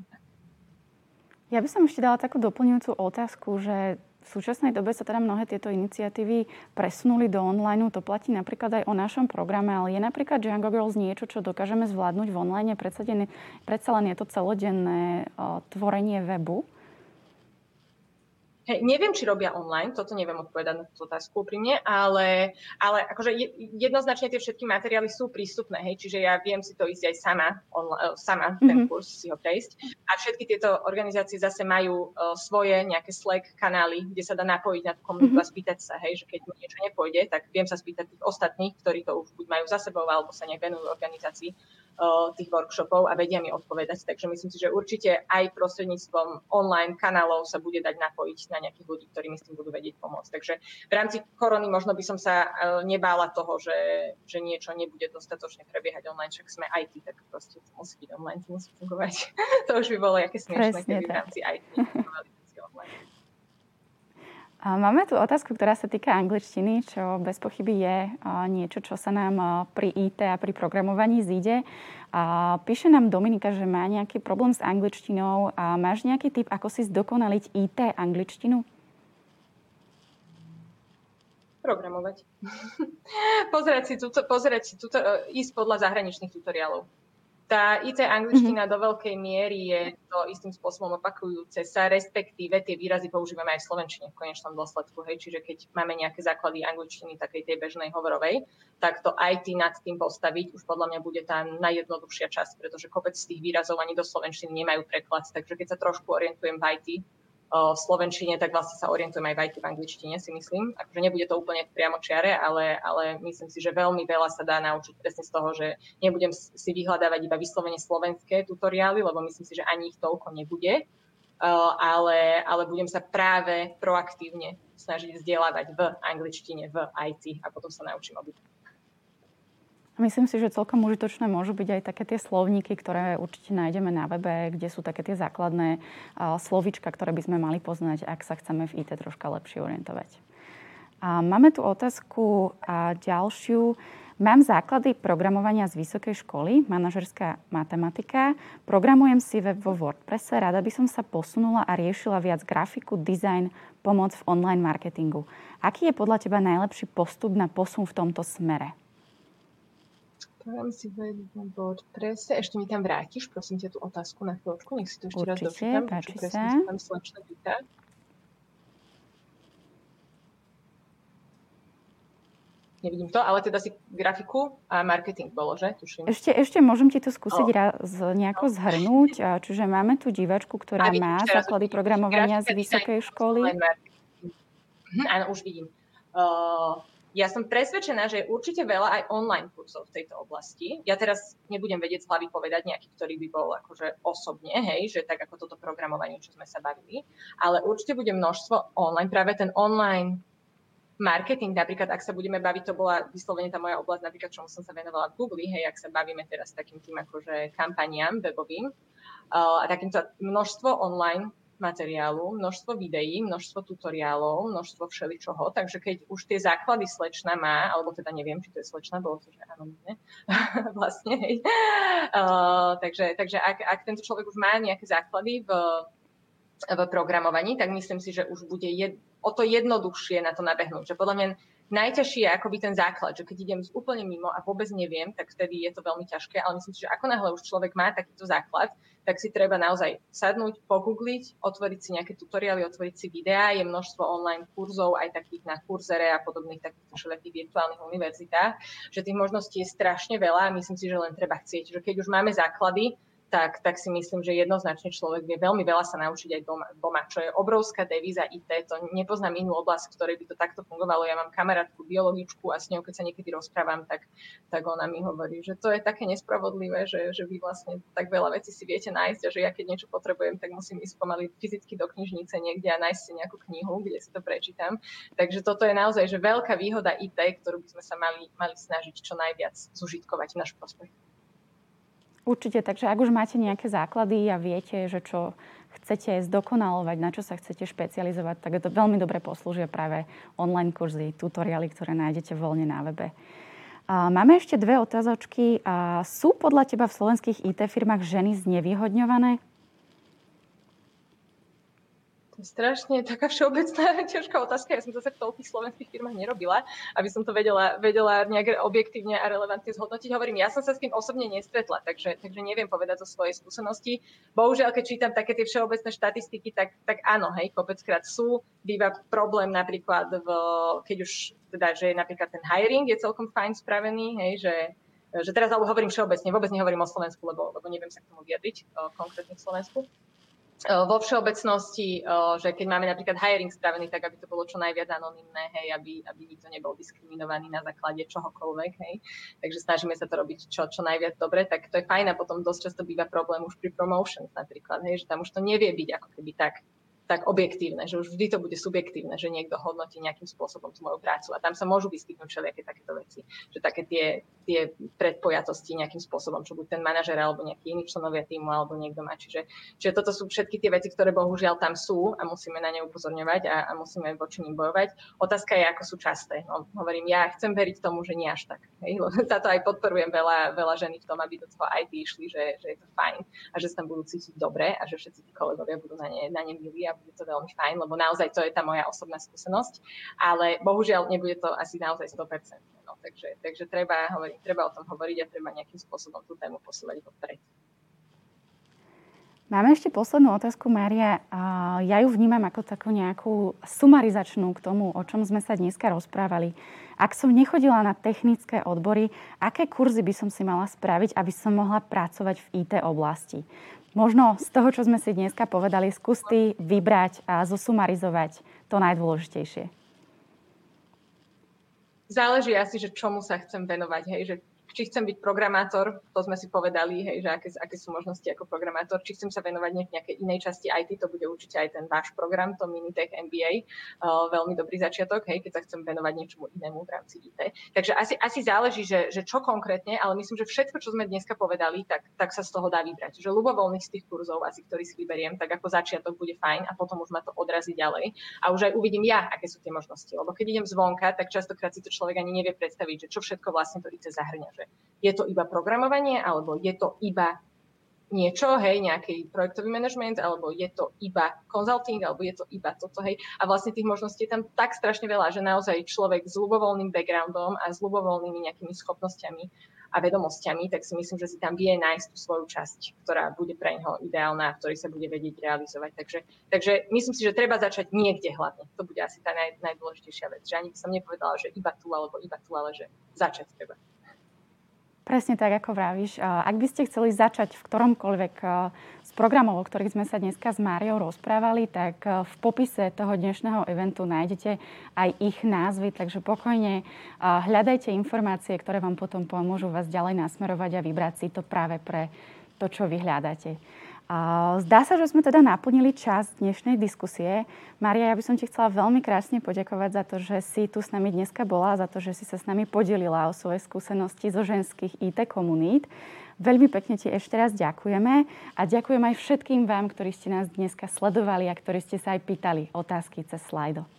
S1: Ja by som ešte dala takú doplňujúcu otázku, že v súčasnej dobe sa teda mnohé tieto iniciatívy presunuli do online. To platí napríklad aj o našom programe, ale je napríklad Django Girls niečo, čo dokážeme zvládnuť v online. Predsa, len je to celodenné tvorenie webu.
S2: Hej, neviem, či robia online, toto neviem odpovedať na tú otázku úprimne, ale, ale akože jednoznačne tie všetky materiály sú prístupné, hej, čiže ja viem si to ísť aj sama, on, e, sama mm-hmm. ten mhm. kurz si ho prejsť. A všetky tieto organizácie zase majú uh, svoje nejaké Slack kanály, kde sa dá napojiť na tú komunitu mm-hmm. a spýtať sa, hej, že keď mi niečo nepôjde, tak viem sa spýtať tých ostatných, ktorí to už buď majú za sebou, alebo sa nejak venujú organizácii tých workshopov a vedia mi odpovedať. Takže myslím si, že určite aj prostredníctvom online kanálov sa bude dať napojiť na nejakých ľudí, ktorí mi s tým budú vedieť pomôcť. Takže v rámci korony možno by som sa e, nebála toho, že, že niečo nebude dostatočne prebiehať online, však sme IT, tak proste to musí byť online, to musí fungovať. to už by bolo aké smiešné, keby v rámci IT.
S1: Máme tu otázku, ktorá sa týka angličtiny, čo bez pochyby je niečo, čo sa nám pri IT a pri programovaní zíde. Píše nám Dominika, že má nejaký problém s angličtinou. Máš nejaký tip, ako si zdokonaliť IT angličtinu?
S2: Programovať. pozerať si, tuto, pozerať si tuto, e, ísť podľa zahraničných tutoriálov tá IT angličtina mm-hmm. do veľkej miery je to istým spôsobom opakujúce sa, respektíve tie výrazy používame aj v slovenčine v konečnom dôsledku. Hej. Čiže keď máme nejaké základy angličtiny, takej tej bežnej hovorovej, tak to IT nad tým postaviť už podľa mňa bude tá najjednoduchšia časť, pretože kopec z tých výrazov ani do slovenčiny nemajú preklad. Takže keď sa trošku orientujem v IT, v slovenčine, tak vlastne sa orientujem aj v v angličtine, si myslím. Akože nebude to úplne priamo čiare, ale, ale myslím si, že veľmi veľa sa dá naučiť presne z toho, že nebudem si vyhľadávať iba vyslovene slovenské tutoriály, lebo myslím si, že ani ich toľko nebude, ale, ale budem sa práve proaktívne snažiť vzdelávať v angličtine, v IT a potom sa naučím obyť.
S1: Myslím si, že celkom užitočné môžu byť aj také tie slovníky, ktoré určite nájdeme na webe, kde sú také tie základné slovička, ktoré by sme mali poznať, ak sa chceme v IT troška lepšie orientovať. A máme tu otázku a ďalšiu. Mám základy programovania z vysokej školy, manažerská matematika. Programujem si web vo WordPresse. Rada by som sa posunula a riešila viac grafiku, design, pomoc v online marketingu. Aký je podľa teba najlepší postup na posun v tomto smere?
S2: Poviem si bod prese. Ešte mi tam vrátiš, prosím ťa, tú otázku na chvíľočku. Nech si to ešte Určite, raz dočítam.
S1: páči sa.
S2: Tam slečna Vita. Nevidím to, ale teda si grafiku a marketing bolo, že? Tuším.
S1: Ešte, ešte môžem ti to skúsiť oh. raz nejako zhrnúť. Čiže máme tu divačku, ktorá vidím, má základy programovania z vysokej školy.
S2: Mhm, áno, už vidím. Uh, ja som presvedčená, že je určite veľa aj online kurzov v tejto oblasti. Ja teraz nebudem vedieť z hlavy povedať nejaký, ktorý by bol akože osobne, hej, že tak ako toto programovanie, čo sme sa bavili, ale určite bude množstvo online. Práve ten online marketing, napríklad, ak sa budeme baviť, to bola vyslovene tá moja oblasť, napríklad, čomu som sa venovala v Google, hej, ak sa bavíme teraz takým tým akože kampaniám webovým, a takýmto množstvo online materiálu, množstvo videí, množstvo tutoriálov, množstvo všeličoho, takže keď už tie základy slečna má, alebo teda neviem, či to je slečna, bolo to, že áno, nie, vlastne, hej. Uh, takže takže ak, ak tento človek už má nejaké základy v, v programovaní, tak myslím si, že už bude jed, o to jednoduchšie na to nabehnúť. Že podľa mňa najťažšie je akoby ten základ, že keď idem z úplne mimo a vôbec neviem, tak vtedy je to veľmi ťažké, ale myslím si, že ako náhle už človek má takýto základ, tak si treba naozaj sadnúť, pogoogliť, otvoriť si nejaké tutoriály, otvoriť si videá, je množstvo online kurzov, aj takých na kurzere a podobných takých všelijakých virtuálnych univerzitách, že tých možností je strašne veľa a myslím si, že len treba chcieť, že keď už máme základy, tak, tak si myslím, že jednoznačne človek vie veľmi veľa sa naučiť aj doma, doma, čo je obrovská devíza IT. To nepoznám inú oblasť, v ktorej by to takto fungovalo. Ja mám kamarátku, biologičku a s ňou, keď sa niekedy rozprávam, tak, tak ona mi hovorí, že to je také nespravodlivé, že, že vy vlastne tak veľa vecí si viete nájsť a že ja keď niečo potrebujem, tak musím ísť pomaly fyzicky do knižnice niekde a nájsť si nejakú knihu, kde si to prečítam. Takže toto je naozaj že veľká výhoda IT, ktorú by sme sa mali, mali snažiť čo najviac zužitkovať v náš prospech.
S1: Určite, takže ak už máte nejaké základy a viete, že čo chcete zdokonalovať, na čo sa chcete špecializovať, tak to veľmi dobre poslúžia práve online kurzy, tutoriály, ktoré nájdete voľne na webe. Máme ešte dve otázočky. Sú podľa teba v slovenských IT firmách ženy znevýhodňované?
S2: Strašne taká všeobecná ťažká otázka. Ja som zase v toľkých slovenských firmách nerobila, aby som to vedela, vedela nejak objektívne a relevantne zhodnotiť. Hovorím, ja som sa s tým osobne nestretla, takže, takže neviem povedať zo svojej skúsenosti. Bohužiaľ, keď čítam také tie všeobecné štatistiky, tak, tak áno, hej, kopeckrát sú. Býva problém napríklad, v, keď už teda, že napríklad ten hiring je celkom fajn spravený, hej, že že teraz alebo hovorím všeobecne, vôbec nehovorím o Slovensku, lebo, lebo neviem sa k tomu vyjadriť konkrétne v Slovensku. Vo všeobecnosti, že keď máme napríklad hiring spravený, tak aby to bolo čo najviac anonimné, hej, aby, aby nikto nebol diskriminovaný na základe čohokoľvek, hej. Takže snažíme sa to robiť čo, čo najviac dobre, tak to je fajn a potom dosť často býva problém už pri promotions napríklad, hej, že tam už to nevie byť ako keby tak tak objektívne, že už vždy to bude subjektívne, že niekto hodnotí nejakým spôsobom tú moju prácu. A tam sa môžu vyskytnúť všelijaké takéto veci. Že také tie, tie predpojatosti nejakým spôsobom, čo buď ten manažer alebo nejaký iný členovia týmu alebo niekto má. Čiže, čiže toto sú všetky tie veci, ktoré bohužiaľ tam sú a musíme na ne upozorňovať a, a musíme voči nim bojovať. Otázka je, ako sú časté. No, hovorím, ja chcem veriť tomu, že nie až tak. Táto aj podporujem veľa, veľa ženy v tom, aby do toho IT išli, že, že je to fajn a že sa tam budú cítiť dobre a že všetci tí kolegovia budú na ne, na ne milí a bude to veľmi fajn, lebo naozaj to je tá moja osobná skúsenosť, ale bohužiaľ nebude to asi naozaj 100%. No, takže, takže treba, hovorím, treba o tom hovoriť a treba nejakým spôsobom tú tému posúvať vpred.
S1: Máme ešte poslednú otázku, Mária. Ja ju vnímam ako takú nejakú sumarizačnú k tomu, o čom sme sa dneska rozprávali. Ak som nechodila na technické odbory, aké kurzy by som si mala spraviť, aby som mohla pracovať v IT oblasti? Možno z toho, čo sme si dneska povedali, skús ty vybrať a zosumarizovať to najdôležitejšie.
S2: Záleží asi, že čomu sa chcem venovať. Hej, že či chcem byť programátor, to sme si povedali, hej, že aké, aké sú možnosti ako programátor, či chcem sa venovať nejakej inej časti IT, to bude určite aj ten váš program, to Minitech MBA, uh, veľmi dobrý začiatok, hej, keď sa chcem venovať niečomu inému v rámci IT. Takže asi, asi záleží, že, že čo konkrétne, ale myslím, že všetko, čo sme dneska povedali, tak, tak sa z toho dá vybrať. Že ľubovoľných z tých kurzov, asi ktorý si vyberiem, tak ako začiatok bude fajn a potom už ma to odrazí ďalej. A už aj uvidím ja, aké sú tie možnosti. Lebo keď idem zvonka, tak častokrát si to človek ani nevie predstaviť, že čo všetko vlastne to IT zahrňa. Že je to iba programovanie, alebo je to iba niečo, hej, nejaký projektový manažment, alebo je to iba consulting, alebo je to iba toto, hej. A vlastne tých možností je tam tak strašne veľa, že naozaj človek s ľubovoľným backgroundom a s ľubovoľnými nejakými schopnosťami a vedomosťami, tak si myslím, že si tam vie nájsť tú svoju časť, ktorá bude pre neho ideálna, v ktorej sa bude vedieť realizovať. Takže, takže myslím si, že treba začať niekde hlavne. To bude asi tá naj, najdôležitejšia vec. Že ani by som nepovedala, že iba tu alebo iba tu, ale že začať treba.
S1: Presne tak, ako vravíš. Ak by ste chceli začať v ktoromkoľvek z programov, o ktorých sme sa dneska s Máriou rozprávali, tak v popise toho dnešného eventu nájdete aj ich názvy, takže pokojne hľadajte informácie, ktoré vám potom pomôžu vás ďalej nasmerovať a vybrať si to práve pre to, čo vy hľadáte. Zdá sa, že sme teda naplnili čas dnešnej diskusie. Maria, ja by som ti chcela veľmi krásne poďakovať za to, že si tu s nami dneska bola, za to, že si sa s nami podelila o svoje skúsenosti zo ženských IT komunít. Veľmi pekne ti ešte raz ďakujeme a ďakujem aj všetkým vám, ktorí ste nás dneska sledovali a ktorí ste sa aj pýtali otázky cez slajdo.